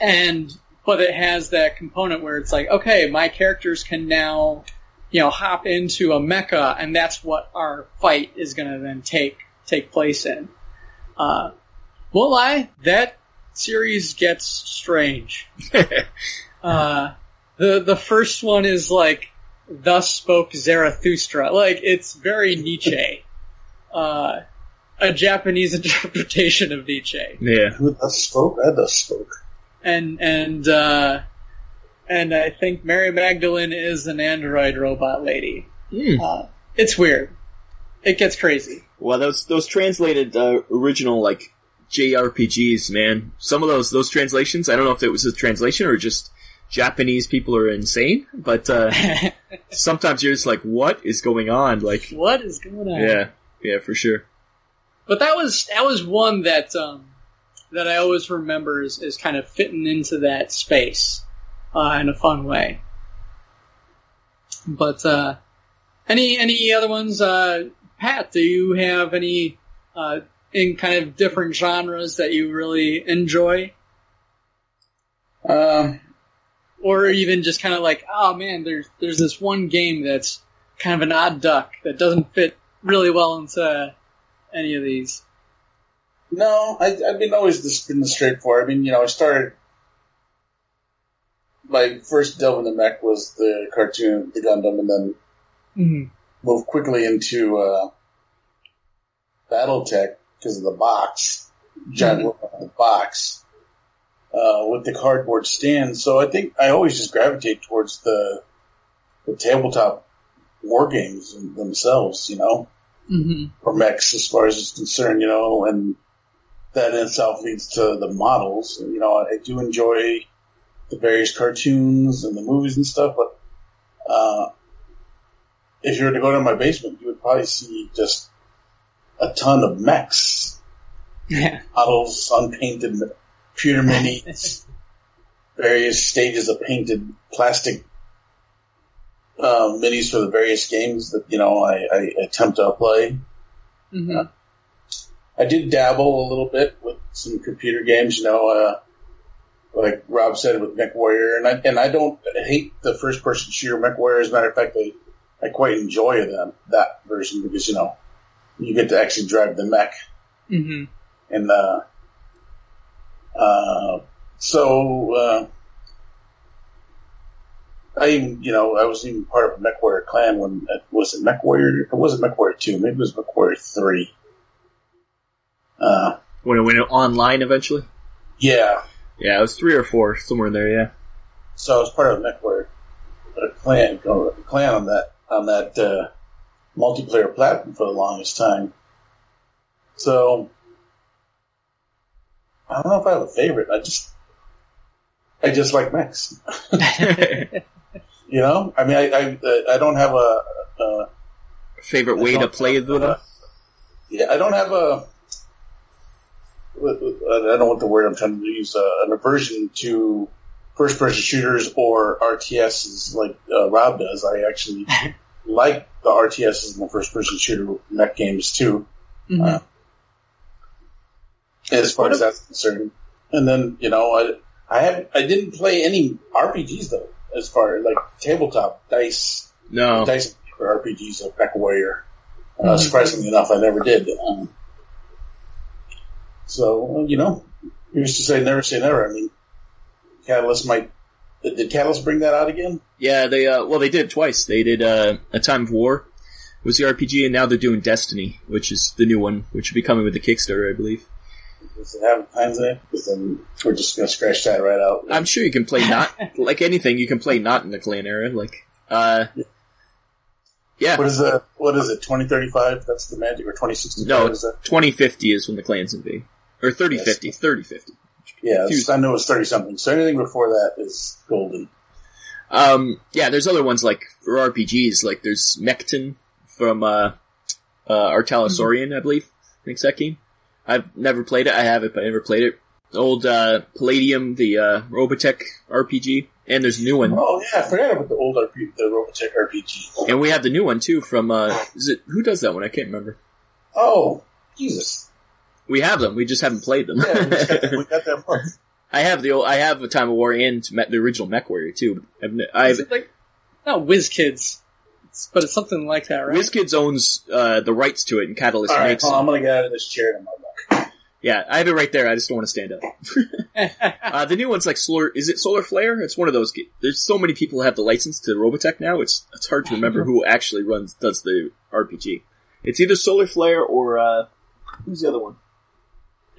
and but it has that component where it's like, okay, my characters can now, you know, hop into a mecha, and that's what our fight is going to then take take place in. Uh, won't lie, that series gets strange. [laughs] uh, the the first one is like, thus spoke Zarathustra. Like it's very Nietzsche. [laughs] Uh, a Japanese [laughs] interpretation of Nietzsche. Yeah. Who thus spoke? I thus spoke. And and uh, and I think Mary Magdalene is an android robot lady. Hmm. Uh, it's weird. It gets crazy. Well, those those translated uh, original like JRPGs, man. Some of those those translations, I don't know if it was a translation or just Japanese people are insane, but uh, [laughs] sometimes you're just like, what is going on? Like, what is going on? yeah, yeah, for sure. But that was that was one that um, that I always remember as, as kind of fitting into that space uh, in a fun way. But uh, any any other ones, uh, Pat? Do you have any uh, in kind of different genres that you really enjoy, Um, or even just kind of like, oh man, there's there's this one game that's kind of an odd duck that doesn't fit really well into any of these. no, I, I've been always just been the straightforward. I mean, you know, I started. My first delve into mech was the cartoon, the Gundam, and then Mm-hmm. moved quickly into uh, BattleTech because of the box, giant Mhm. the box uh, with the cardboard stand. So I think I always just gravitate towards the the tabletop war games themselves, you know, Mm-hmm. or mechs as far as it's concerned, you know, and that in itself leads to the models. You know, I do enjoy the various cartoons and the movies and stuff, but uh, if you were to go to my basement, you would probably see just a ton of mechs, Yeah. models, unpainted computer minis, [laughs] various stages of painted plastic uh, minis for the various games that you know I, I attempt to play. Mm-hmm. I did dabble a little bit with some computer games, you know, uh, like Rob said with MechWarrior, and I and I don't hate the first person shooter MechWarrior. As a matter of fact, I I quite enjoy them that version because you know you get to actually drive the mech, Mm-hmm. and uh, uh, so uh, I even you know I was even part of a MechWarrior clan when it was it MechWarrior it wasn't MechWarrior two maybe it was MechWarrior three. Uh, When it went online eventually. yeah, Yeah, it was three or four, somewhere in there. Yeah. so I was part of MechWarrior a clan a clan on that on that uh, multiplayer platform for the longest time. So I don't know if I have a favorite. I just I just like mechs. [laughs] [laughs] You know, I mean, I I, uh, I don't have a, a Favorite way to play with them? yeah, I don't have a. I don't know what the word I'm trying to use. Uh, an aversion to first-person shooters or RTSs like uh, Rob does. I actually [laughs] like the RTSs and the first-person shooter mech games too, Mm-hmm. Uh, as far What as that's concerned. And then you know, I I have I didn't play any RPGs though. As far as like tabletop dice No. dice for RPGs of Mech Warrior. Uh, Mhm. Surprisingly enough, I never did. Um, so you know, you used to say never say never. I mean, Catalyst might. Did did Catalyst bring that out again? Yeah, they uh well they did twice. They did uh A Time of War was the RPG and now they're doing Destiny, which is the new one, which will be coming with the Kickstarter, I believe. Does it have times in it? Because then we're just gonna scratch that right out. I'm sure you can play not [laughs] like anything, you can play not in the clan era, like uh Yeah. What is the what is it? Twenty thirty five? That's the magic or twenty sixty No. Is twenty fifty is when the clans invade. Or thirty fifty, thirty fifty. Yeah, Confused. I know it's thirty something. So anything before that is golden. Um, yeah, there's other ones like for RPGs, like there's Mekton from uh, uh, R. Talsorian, I believe. I think that game. I've never played it. I have it, but I never played it. old uh, Palladium, the uh, Robotech RPG, and there's a new one. Oh yeah, I forgot about the old RP, the Robotech RPG. And we have the new one too from uh, is it who does that one? I can't remember. Oh Jesus! We have them. We just haven't played them. Yeah, we, got, we got that [laughs] one. I have the old, I have a Time of War and the original Mech Warrior too. I've, n- I've like not Whiz Kids, but it's something like that, right? WizKids owns uh, the rights to it, and Catalyst All right, makes hold it. I'm gonna get out of this chair and I'm back. Yeah, I have it right there. I just don't want to stand up. [laughs] uh, the new one's like Solar. Is it Solar Flare? It's one of those. There's so many people who have the license to Robotech now. It's it's hard to remember who actually runs does the RPG. It's either Solar Flare or uh, who's the other one?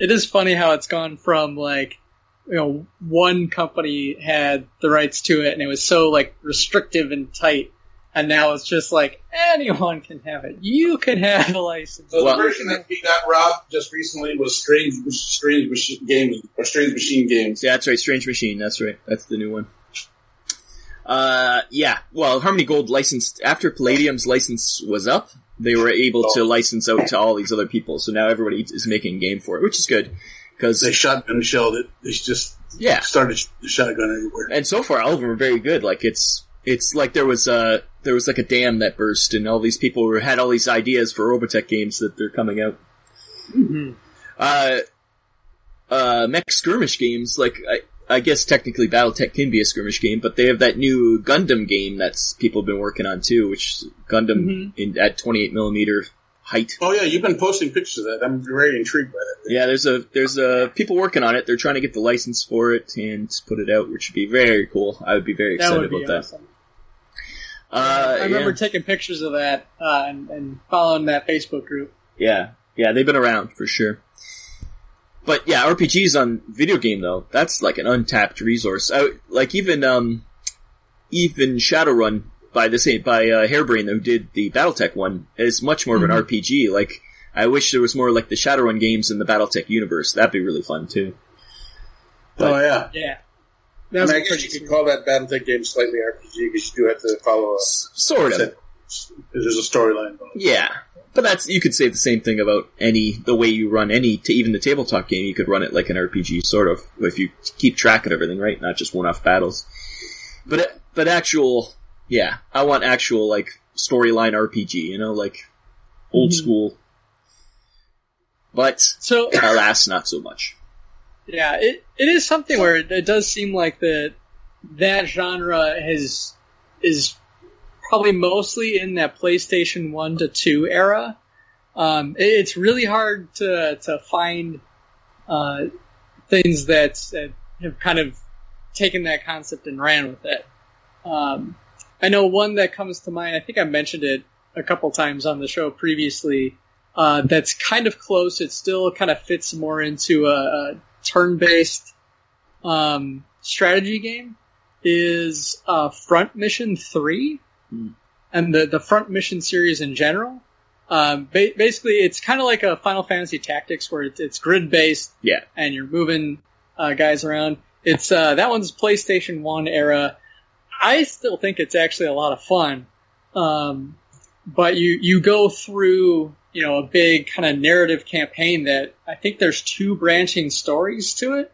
It is funny how it's gone from like you know one company had the rights to it and it was so like restrictive and tight and now it's just like anyone can have it you can have a license So Well- the version that we got robbed just recently was Strange Strange Machine Games or Strange Machine Games. Yeah, that's right. Strange Machine. That's right. That's the new one. Uh, yeah. Well, Harmony Gold licensed after Palladium's license was up. They were able to license out to all these other people. So now everybody is making a game for it, which is good. Because They shotgun and shelled it. They just yeah, started sh- the shotgun everywhere. and so far all of them are very good. Like it's it's like there was uh there was like a dam that burst, and all these people were, had all these ideas for Robotech games that they're coming out. Mhm. Uh, uh, mech skirmish games, like, I, I guess technically Battletech can be a skirmish game, but they have that new Gundam game that's people have been working on too, which Gundam Mhm. in, at 28 millimeter height. Oh yeah, you've been posting pictures of that. I'm very intrigued by that. Yeah, there's a, there's a, people working on it. They're trying to get the license for it and put it out, which would be very cool. I would be very that excited be about that. Uh, I remember yeah. taking pictures of that uh, and, and following that Facebook group. Yeah, yeah, they've been around for sure. But yeah, RPGs on video game though, that's like an untapped resource. I, like even um, even Shadowrun by the same by uh, Hairbrain who did the BattleTech one is much more of an Mhm. RPG. Like I wish there was more like the Shadowrun games in the BattleTech universe. That'd be really fun too. But- oh yeah. Yeah, I, mean, I guess you could call that BattleTech game slightly RPG because you do have to follow a S- sort of. Set. There's a storyline. Yeah. But that's, you could say the same thing about any, the way you run any, to even the tabletop game, you could run it like an RPG, sort of, if you keep track of everything, right? Not just one-off battles. But, but actual, yeah, I want actual, like, storyline RPG, you know, like, old Mhm. school. But, So [laughs] alas, not so much. Yeah, it, it is something where it, it does seem like that that genre has is probably mostly in that PlayStation 1 to 2 era. Um, it, it's really hard to, to find uh, things that, that, have kind of taken that concept and ran with it. Um, I know one that comes to mind, I think I mentioned it a couple times on the show previously, uh, that's kind of close. It still kind of fits more into a, a turn based um, strategy game is uh, Front Mission 3. Mm. And the, the front mission series in general, um, ba- basically it's kind of like a Final Fantasy Tactics where it's, it's grid based. Yeah. And you're moving uh, guys around. It's uh, that one's PlayStation One era. I still think it's actually a lot of fun. Um, but you you go through you know a big kind of narrative campaign that I think there's two branching stories to it,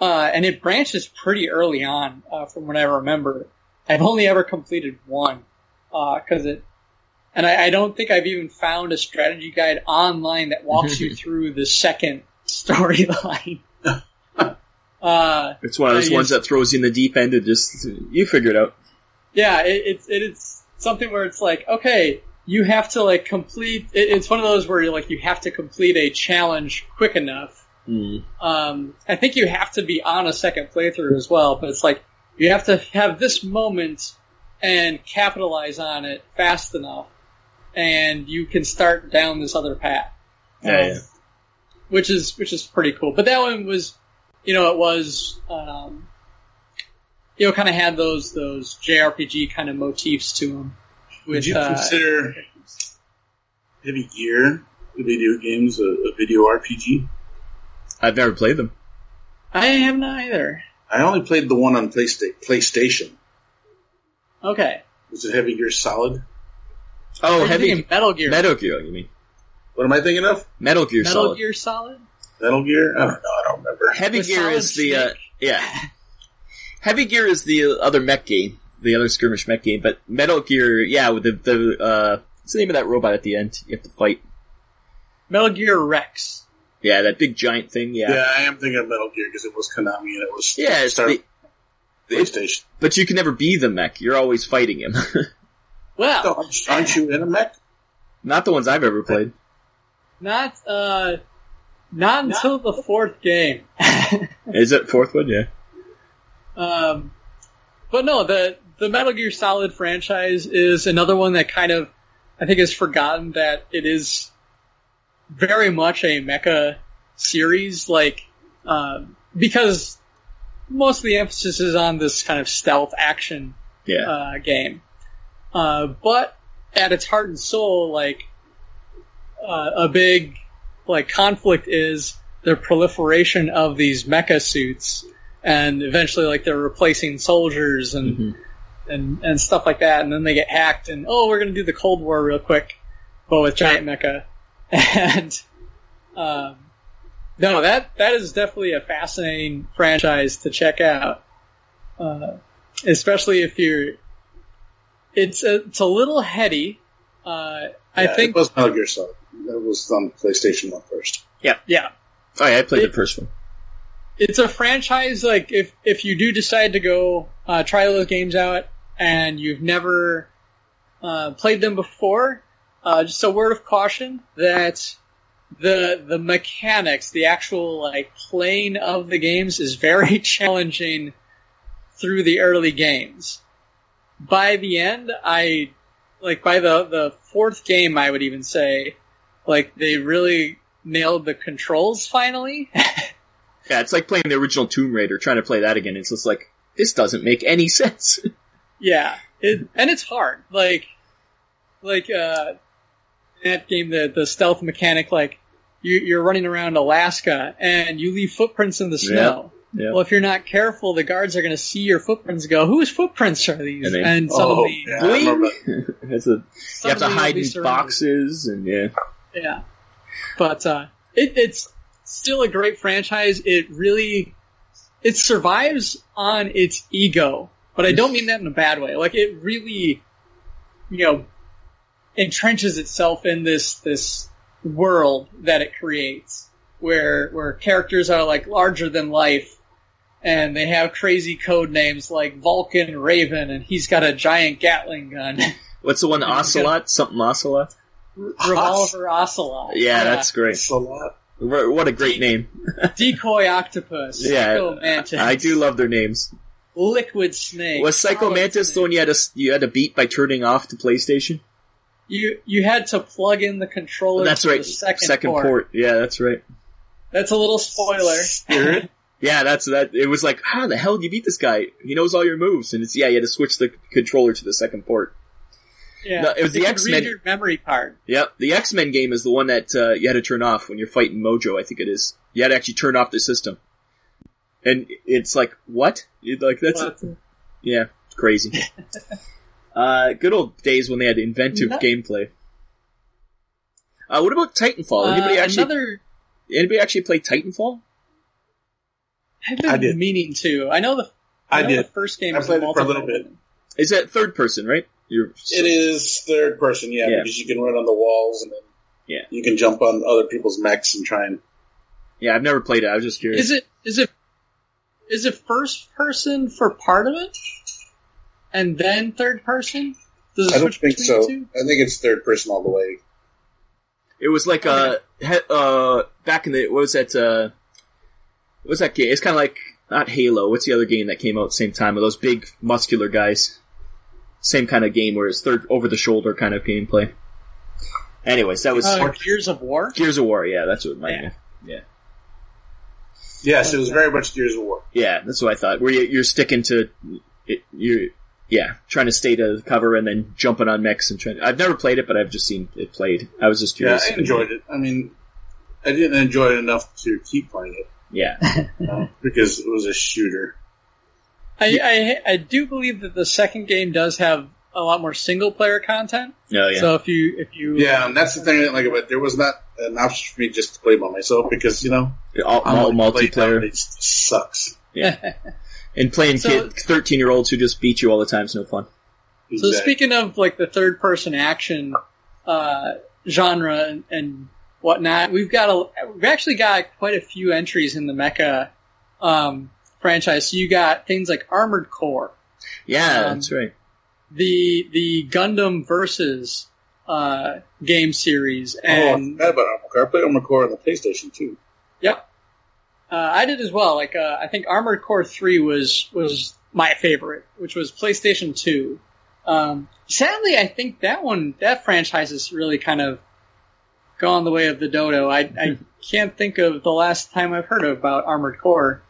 uh, and it branches pretty early on uh, from what I remember. I've only ever completed one, because it. And I, I don't think I've even found a strategy guide online that walks you [laughs] through the second storyline. [laughs] uh, It's one of those ones that throws you in the deep end and just, you figure it out. yeah, it, it's it, it's something where it's like, okay, you have to like complete. It, it's one of those where you're like you have to complete a challenge quick enough. Mm. Um, I think you have to be on a second playthrough as well, but it's like you have to have this moment and capitalize on it fast enough, and you can start down this other path. Yeah, Um, yeah. Which is which is pretty cool. But that one was, you know, it was, um, you know, kind of had those those JRPG kind of motifs to them. Would you uh, consider Heavy Gear, the video games, a, a video RPG? I've never played them. I haven't either. I only played the one on Playsta- PlayStation. Okay. Was it Heavy Gear Solid? Oh, Are heavy thinking Metal Gear. Metal Gear, you mean? What am I thinking of? Metal Gear Metal Solid. Gear Solid. Metal Gear? I don't know. I don't remember. Heavy With Gear Solid is the uh, yeah. [laughs] Heavy Gear is the other mech game, the other skirmish mech game. But Metal Gear, yeah, with the the uh, what's the name of that robot at the end? You have to fight. Metal Gear Rex. Yeah, that big giant thing. Yeah, Yeah, I am thinking of Metal Gear because it was Konami and it was yeah. it's Star the, PlayStation. but you can never be the mech. You're always fighting him. [laughs] Well, Oh, aren't- aren't you in a mech? Not the ones I've ever played. not uh, not until the fourth game. [laughs] Is it fourth one? Yeah. Um, but no, the the Metal Gear Solid franchise is another one that kind of I think has forgotten that it is very much a mecha series, like um, because most of the emphasis is on this kind of stealth action Yeah. uh, game. Uh, but at its heart and soul, like uh, a big like conflict is the proliferation of these mecha suits, and eventually, like they're replacing soldiers and Mhm. and and stuff like that, and then they get hacked, and oh, we're gonna do the Cold War real quick, but with giant mecha, [laughs] and um, no, that that is definitely a fascinating franchise to check out, uh, especially if you're. It's a, it's a little heady. Uh, I Yeah, think it was Metal Gear Solid. That was on PlayStation One first. yeah, Oh yeah, I played It- the first one. it's a franchise like if if you do decide to go uh, try those games out and you've never uh, played them before, uh, just a word of caution that the the mechanics, the actual like playing of the games is very [laughs] challenging through the early games. By the end, I like by the the fourth game, I would even say like they really nailed the controls finally. [laughs] Yeah, it's like playing the original Tomb Raider, trying to play that again. It's just like this doesn't make any [laughs] sense. Yeah, it and it's hard. Like, like uh, that game, the the stealth mechanic. Like, you, you're running around Alaska and you leave footprints in the snow. Yeah. Well, if you're not careful, the guards are going to see your footprints. and Go, whose footprints are these? And And, they- suddenly, oh, yeah, Bling! [laughs] It's a, you have to hide be in surrounded. boxes and yeah. Yeah, but uh, it, it's still a great franchise. It really it survives on its ego, but I don't mean that in a bad way. Like it really, you know, entrenches itself in this this world that it creates, where where characters are like larger than life. And they have crazy code names like Vulcan Raven, and he's got a giant Gatling gun. [laughs] What's the one? Yeah, Ocelot? Something Ocelot? Revolver Ocelot. Yeah, that's great. Ocelot. a. What a great name. [laughs] Decoy Octopus. Yeah, Psycho Mantis. I do love their names. Liquid Snake. Was Psycho Mantis the one you had to you had to beat by turning off the PlayStation? You you had to plug in the controller. That's to right. The second, port. Yeah, that's right. That's a little spoiler. Spirit. Yeah, that's that. It was like, how the hell did you beat this guy? He knows all your moves, and it's yeah, you had to switch the controller to the second port. Yeah, No, it was the X-Men- memory card. Yep, the X Men game is the one that uh, you had to turn off when you're fighting Mojo. I think it is. You had to actually turn off the system, and it's like what? You'd like that's But, yeah, it's crazy. [laughs] uh, good old days when they had inventive No- gameplay. Uh, what about Titanfall? Anybody uh, actually another. anybody actually play Titanfall? I've been I did. meaning to. I know the. I know did. The first game I was played it for a little bit. Is that third person? Right? You're It is third person, yeah, Yeah. because you can run on the walls and then Yeah. you can jump on other people's mechs and try and. Yeah, I've never played it. I was just curious. Is it is it is it first person for part of it, and then third person? Does it I don't think so. I think it's third person all the way. It was like uh, uh back in the what was that uh what was that game? It's kind of like not Halo. What's the other game that came out at the same time with those big muscular guys? Same kind of game where it's third over the shoulder kind of gameplay. Anyways, that was Uh, Gears of War. Gears of War. Yeah, that's what my Yeah. yeah. Yes, it was very much Gears of War. Yeah, that's what I thought. Where you, you're sticking to it, you're yeah trying to stay to cover and then jumping on mechs and trying. I've never played it, but I've just seen it played. I was just Yeah, curious. I enjoyed it. I mean, I didn't enjoy it enough to keep playing it Yeah, uh, [laughs] because it was a shooter. I, I I do believe that the second game does have a lot more single player content. Oh yeah. So if you if you Yeah, and that's the thing I didn't like about it. There was not an option for me just to play by myself because, you know, all, all multiplayer nowadays sucks. [laughs] and playing So- kid thirteen year olds who just beat you all the time is no fun. So Exactly. speaking of like the third person action uh, genre and, and whatnot, we've got a we've actually got quite a few entries in the Mecha um, franchise. So you got things like Armored Core, Yeah, Um, that's right. the the Gundam versus uh, game series, oh, I and forgot about Armored Core. I played Armored Core on the PlayStation too. Yep. Uh, I did as well. Like uh, I think Armored Core Three was was my favorite, which was PlayStation Two. Um, sadly, I think that one that franchise has really kind of gone the way of the dodo. I, I [laughs] can't think of the last time I've heard about Armored Core.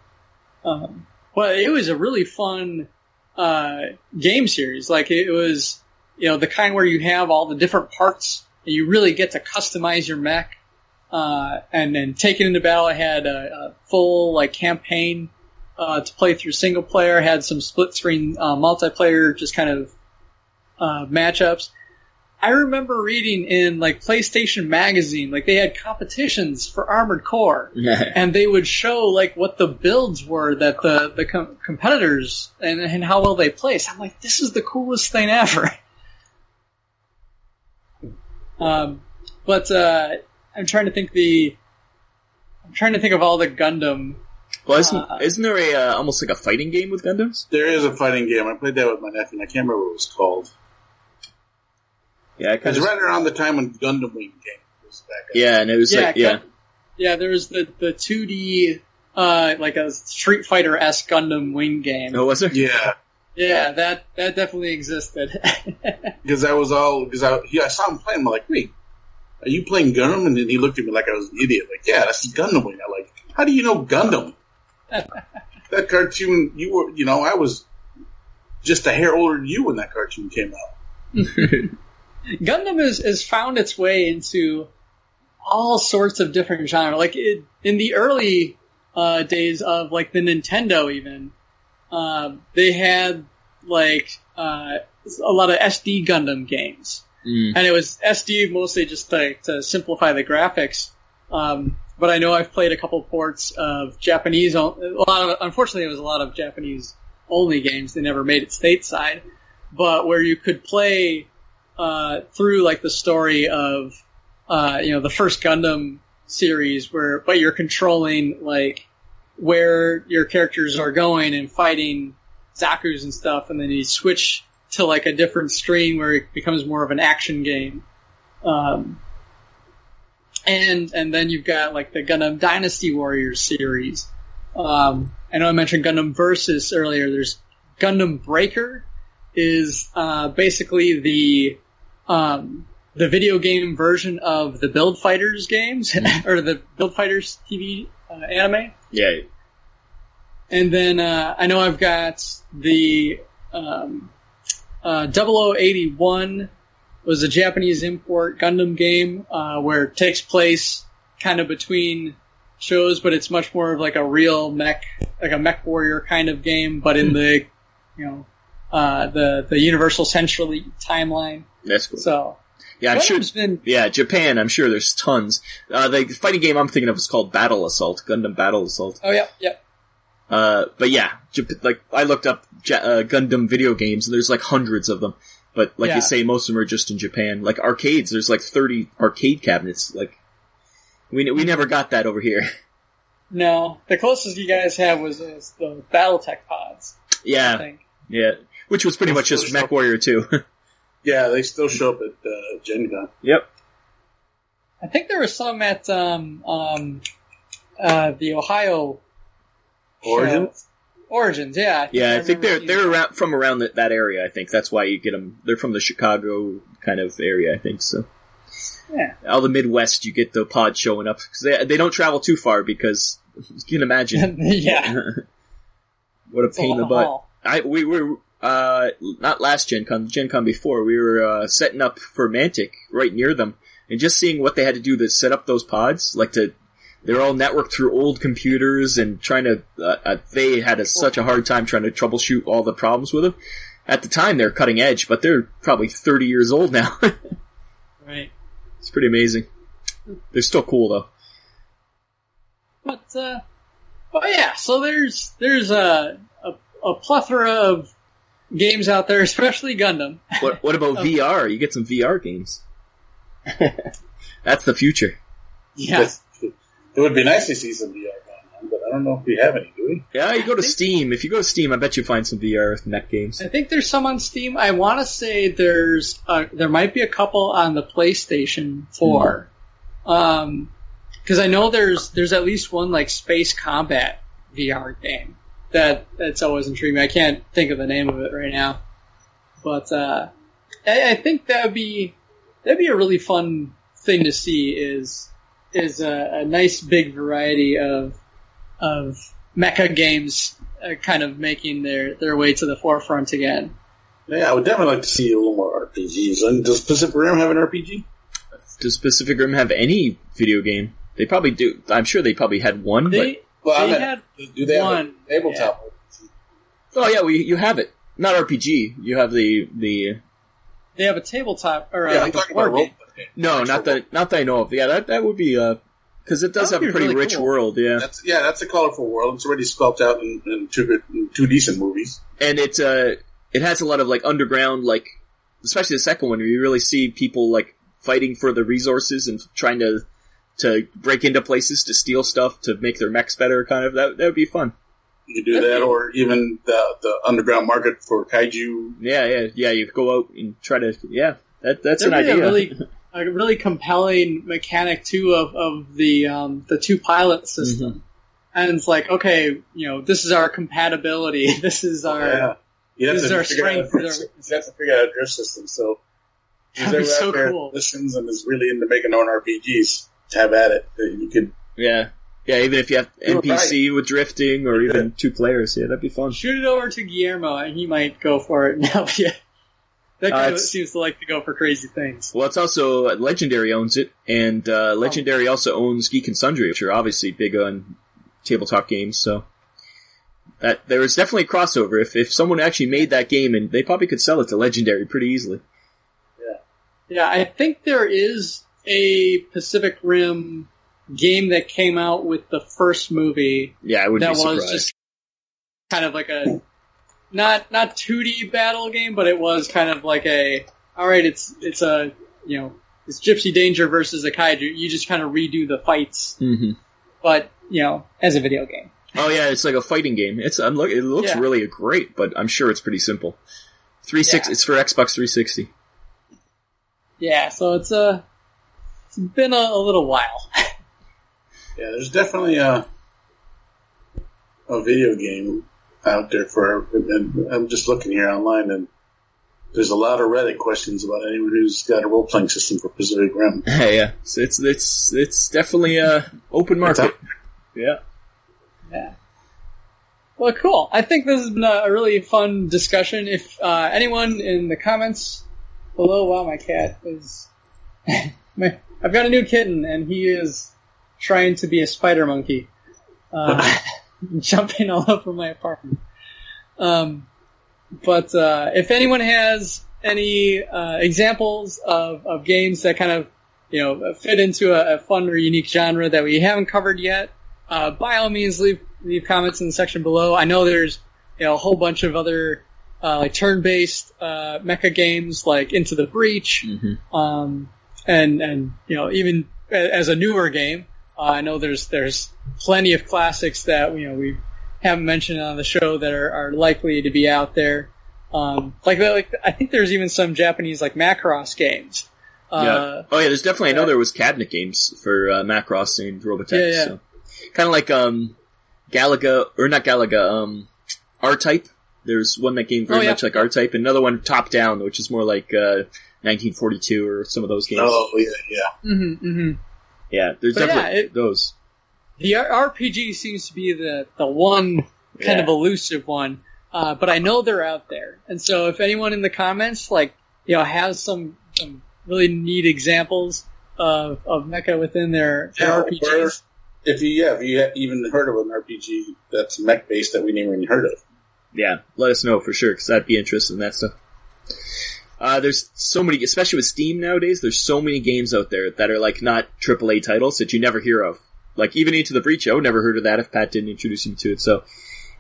Um, but it was a really fun uh, game series. Like it was, you know, the kind where you have all the different parts and you really get to customize your mech uh, and then Taken into battle. I had a, a full like campaign uh, to play through single player. Had some split screen uh, multiplayer, just kind of uh, matchups. I remember reading in like PlayStation Magazine, like they had competitions for Armored Core, [laughs] and they would show like what the builds were that the the com- competitors and, and how well they placed. I'm like, this is the coolest thing ever. [laughs] Um, but uh, I'm trying to think the. I'm trying to think of all the Gundam. well, isn't uh, isn't there a uh, almost like a fighting game with Gundams? There is a fighting game. I played that with my nephew, and I can't remember what it was called. Yeah, I It was right around the time when Gundam Wing came. was back. Yeah, and it was like yeah, Gun- yeah. There was the the 2D, uh, like a Street Fighter s Gundam Wing game. no, was there? Yeah, Yeah, that that definitely existed. [laughs] because I was all because I he, I saw him playing. I'm like, wait, are you playing Gundam? And then he looked at me like I was an idiot. Like, yeah, that's Gundam Wing. I like, how do you know Gundam? [laughs] that cartoon, you were, you know, I was just a hair older than you when that cartoon came out. [laughs] Gundam has, has found its way into all sorts of different genres. Like it, in the early uh, days of like the Nintendo, even um, they had like uh, a lot of SD Gundam games, Mm. and it was SD mostly just to, to simplify the graphics. Um, but I know I've played a couple ports of Japanese. A lot of, unfortunately, it was a lot of Japanese only games. They never made it stateside, but where you could play uh, through like the story of uh, you know the first Gundam series, where but you're controlling like where your characters are going and fighting Zaku's and stuff, and then you switch to like a different stream where it becomes more of an action game. Um, and and then you've got like the Gundam Dynasty Warriors series. Um, I know I mentioned Gundam Versus earlier. There's Gundam Breaker is uh, basically the um, the video game version of the Build Fighters games [laughs] or the Build Fighters TV uh, anime. Yeah, And then uh, I know I've got the um, uh, 0081 was a Japanese import Gundam game uh, where it takes place kind of between shows, but it's much more of like a real mech, like a mech warrior kind of game, but in the you know uh, the the Universal Century timeline. that's cool. So yeah, I'm sure. Been Yeah, Japan. I'm sure there's tons. Uh, the fighting game I'm thinking of is called Battle Assault, Gundam Battle Assault. oh yeah yeah Uh, but yeah, Jap- like I looked up ja- uh, Gundam video games, and there's like hundreds of them. But like Yeah. you say, most of them are just in Japan. Like arcades, there's like 30 arcade cabinets. Like we we never got that over here. [laughs] no the closest you guys have was, was the BattleTech pods. I yeah, think. yeah, which was pretty much just Mech Warrior 2. [laughs] Yeah, they still show up at uh, Gen Con. yep. I think there was some at um, um, uh, the Ohio Origin? Origins, yeah. Yeah, I think they're they're around, from around that, that area. I think that's why you get them. They're from the Chicago kind of area. I think so. Yeah. All the Midwest, you get the pod showing up because they they don't travel too far because [laughs] you can imagine [laughs] yeah. [laughs] what a It's pain in the butt. haul. I we were uh not last Gen Con, Gen Con before we were uh, setting up for Mantic right near them and just seeing what they had to do to set up those pods, like to. They're all networked through old computers and trying to. Uh, uh, they had a, such a hard time trying to troubleshoot all the problems with them. at the time they're cutting edge, but they're probably 30 years old now. [laughs] right. it's pretty amazing. They're still cool though. But uh, oh yeah, so there's there's a, a a plethora of games out there, [laughs] especially Gundam. What what about [laughs] VR? You get some VR games. That's the future. Yes. It would be nice to see some VR going on, but I don't know if we have any, do we? Yeah, you go to Steam. If you go to Steam, I bet you find some VR net games. I think there's some on Steam. I want to say there's uh, there might be a couple on the PlayStation 4. Um 'cause because I know there's there's at least one like space combat VR game that that's always intrigued me. I can't think of the name of it right now, but uh, I, I think that would be that'd be a really fun thing to see. Is is a, a nice big variety of of mecha games uh, kind of making their their way to the forefront again. Yeah, I would definitely like to see a little more RPGs. And does Pacific Rim have an RPG? Does Pacific Rim have any video game? They probably do. I'm sure they probably had one. They Well, I they meant, had do they have one, a tabletop RPG? but oh yeah, we you have it. Not RPG. You have the the they have a tabletop or uh, Yeah, I'm like a talking board about game. role playing. No, not that not that I know of. Yeah, that that would be uh because it does have a pretty really rich cool. world. Yeah, That's yeah, that's a colorful world. It's already spelt out in, in two good, in two decent movies. and it uh it has a lot of like underground like especially the second one where you really see people like fighting for the resources and trying to to break into places to steal stuff to make their mechs better kind of that that would be fun You could do that, or even the the underground market for kaiju. yeah yeah yeah you go out and try to yeah that that's an That'd be idea a really [laughs] a really compelling mechanic too of of the um, the two pilot system. Mm-hmm. And it's like, okay, you know, this is our compatibility. [laughs] This is our. yeah, you'd This is our figure out strength, a- this is you'd have to figure out a drift system. So who's [laughs] That'd be ever so out there cool. listens and is really into making their own RPGs, have at it. You could yeah yeah even if you have You're NPC with drifting or even two players yeah that'd be fun Shoot it over to Guillermo, and he might go for it and help you. That Uh, guy it's- seems to like to go for crazy things. Well, it's also Legendary owns it, and uh, Legendary also owns Geek and Sundry, which are obviously big on tabletop games. So that there is definitely a crossover. If if someone actually made that game, and they probably could sell it to Legendary pretty easily. Yeah, yeah. I think there is a Pacific Rim game that came out with the first movie Yeah, I would that be was surprised. just kind of like a not not 2D battle game, but it was kind of like a all right, it's it's a you know it's Gipsy Danger versus a kaiju. You just kind of redo the fights, hmm but you know as a video game. Oh yeah, it's like a fighting game. It's I'm look, it looks Yeah. really great, but I'm sure it's pretty simple. Three six. Yeah. It's for Xbox 360. Yeah, so it's a it's been a, a little while. [laughs] Yeah, there's definitely a a video game out there for. And I'm just looking here online, and there's a lot of Reddit questions about anyone who's got a role playing system for Pacific Rim. [laughs] yeah, so it's it's it's definitely a open market. out- Yeah. Yeah. Well, cool. I think this has been a really fun discussion. If uh, anyone in the comments below, wow, my cat is. [laughs] my, I've got a new kitten, and he is trying to be a spider monkey, uh, [laughs] [laughs] jumping all over my apartment. Um, but uh, if anyone has any uh, examples of, of games that kind of you know fit into a, a fun or unique genre that we haven't covered yet, uh, by all means leave leave comments in the section below. I know there's you know a whole bunch of other uh, like turn-based uh, mecha games like Into the Breach, hmm um, and and you know even as a newer game, uh, I know there's there's plenty of classics that you know we haven't mentioned on the show that are, are likely to be out there. Um, like like I think there's even some Japanese like Macross games. Uh, yeah. Oh yeah, there's definitely. I know there was cabinet games for uh, Macross and Robotech. Yeah, yeah. So. Kind of like um, Galaga or not Galaga. Um, R Type. There's one that game very Oh, yeah. much like R Type, and another one top down, which is more like uh, 1942 or some of those games. Oh yeah, yeah. hmm hmm Yeah, there's But yeah, definitely it- those. The RPG seems to be the the one kind Yeah. of elusive one, uh, but I know they're out there. And so if anyone in the comments like you know has some some really neat examples of of mecha within their, their Yeah, RPGs, If you yeah, if you have even heard of an RPG that's mech based that we never even heard of, Yeah, let us know for sure because I'd be interested in that stuff. Uh, there's so many, especially with Steam nowadays. There's so many games out there that are like not AAA titles that you never hear of. Like even Into the Breach, I would never heard of that if Pat didn't introduce me to it. So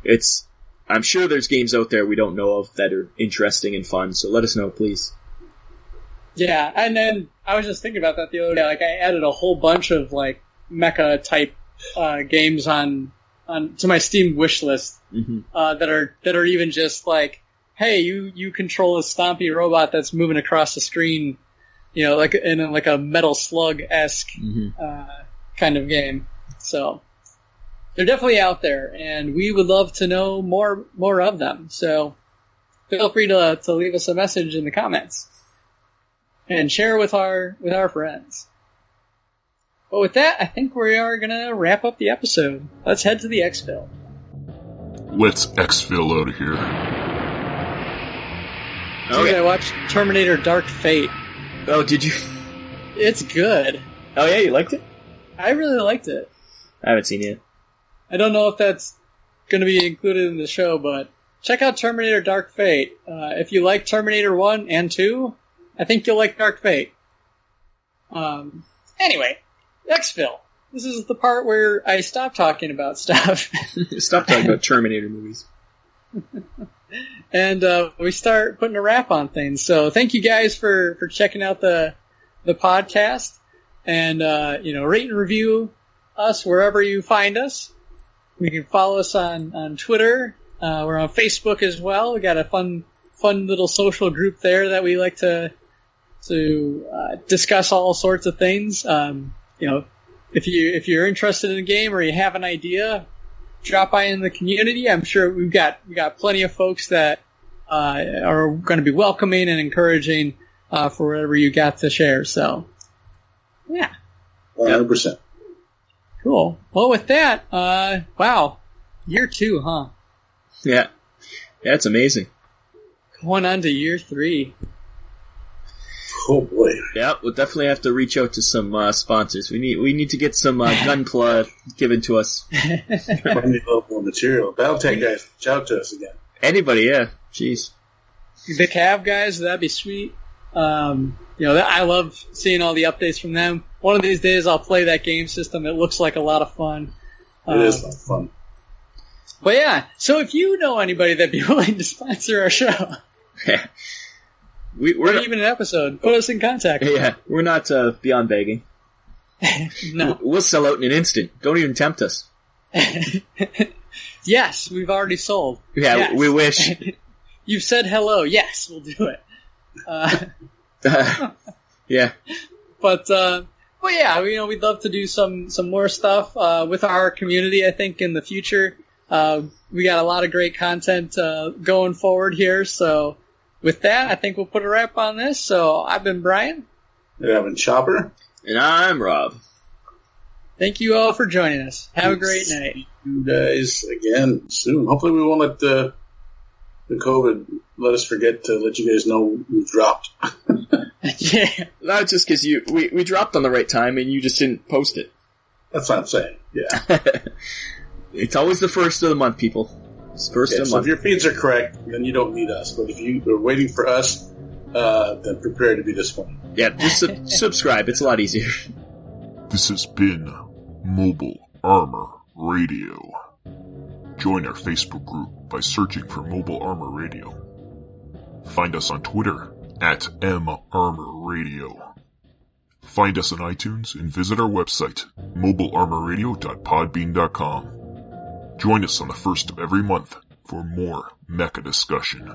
it's, I'm sure there's games out there we don't know of that are interesting and fun. So let us know, please. Yeah, and then I was just thinking about that the other day. Like I added a whole bunch of like mecha type uh, games on on to my Steam wish list Mm-hmm. uh, that are that are even just like, hey, you you control a stompy robot that's moving across the screen, you know, like in a, like a Metal Slug esque Mm-hmm. uh, kind of game. So they're definitely out there, and we would love to know more more of them. So feel free to to leave us a message in the comments and share with our with our friends. But with that, I think we are gonna wrap up the episode. Let's head to the exfil. Let's exfil out of here. Okay. Okay. I watched Terminator Dark Fate. Oh, did you? It's good. Oh yeah, you liked it? I really liked it. I haven't seen it. I don't know if that's going to be included in the show, but check out Terminator Dark Fate. Uh, if you like Terminator 1 and 2, I think you'll like Dark Fate. Um, anyway, Xfil. This is the part where I stop talking about stuff [laughs] Stop talking about [laughs] Terminator movies. [laughs] and uh, we start putting a wrap on things. So thank you guys for, for checking out the the podcast and uh, you know rate and review us wherever you find us. You can follow us on on Twitter. Uh, we're on Facebook as well. We got a fun fun little social group there that we like to to uh, discuss all sorts of things. Um, you know, if you if you're interested in a game or you have an idea, drop by in the community. I'm sure we've got we got plenty of folks that uh, are going to be welcoming and encouraging uh, for whatever you got to share. So, yeah, 100%. cool. Well, with that, uh, wow, year two, huh? Yeah, it's amazing. Going on to year three. Oh boy. Yeah, we'll definitely have to reach out to some uh, sponsors. We need we need to get some uh, gunpla given to us. I need a material. Battletech guys, reach out to us again. Anybody? Yeah. Jeez. the Cav guys, that'd be sweet. Um, you know, that, I love seeing all the updates from them. One of these days, I'll play that game system. It looks like a lot of fun. It Uh, is a lot of fun. But yeah, so if you know anybody that'd be [laughs] willing to sponsor our show, [laughs] we, we're not, even an episode, put us in contact. yeah, we're not uh, beyond begging. [laughs] No. We'll sell out in an instant. Don't even tempt us. [laughs] yes, we've already sold. Yeah, Yes. we wish. [laughs] You've said hello. Yes, we'll do it. Uh, yeah, but uh, but yeah, you know, we'd love to do some some more stuff uh, with our community. I think in the future, uh, we got a lot of great content uh, going forward here. So with that, I think we'll put a wrap on this. So I've been Brian. I've been Chopper. and I'm Rob. Thank you all for joining us. Have a great night. You uh, guys again soon. Hopefully, we won't let the the COVID let us forget to let you guys know we dropped. [laughs] yeah. Not just because you we, we dropped on the right time and you just didn't post it. That's what I'm saying. Yeah. [laughs] It's always the first of the month, people. It's first yeah of the so if your feeds are correct, then you don't need us. But if you are waiting for us, uh, then prepare to be disappointed. Yeah, just sub- [laughs] subscribe. It's a lot easier. This has been Mobile Armor Radio. Join our Facebook group by searching for Mobile Armor Radio. Find us on Twitter at MArmorRadio. Find us on iTunes and visit our website, mobilearmorradio.podbean.com. Join us on the first of every month for more mecha discussion.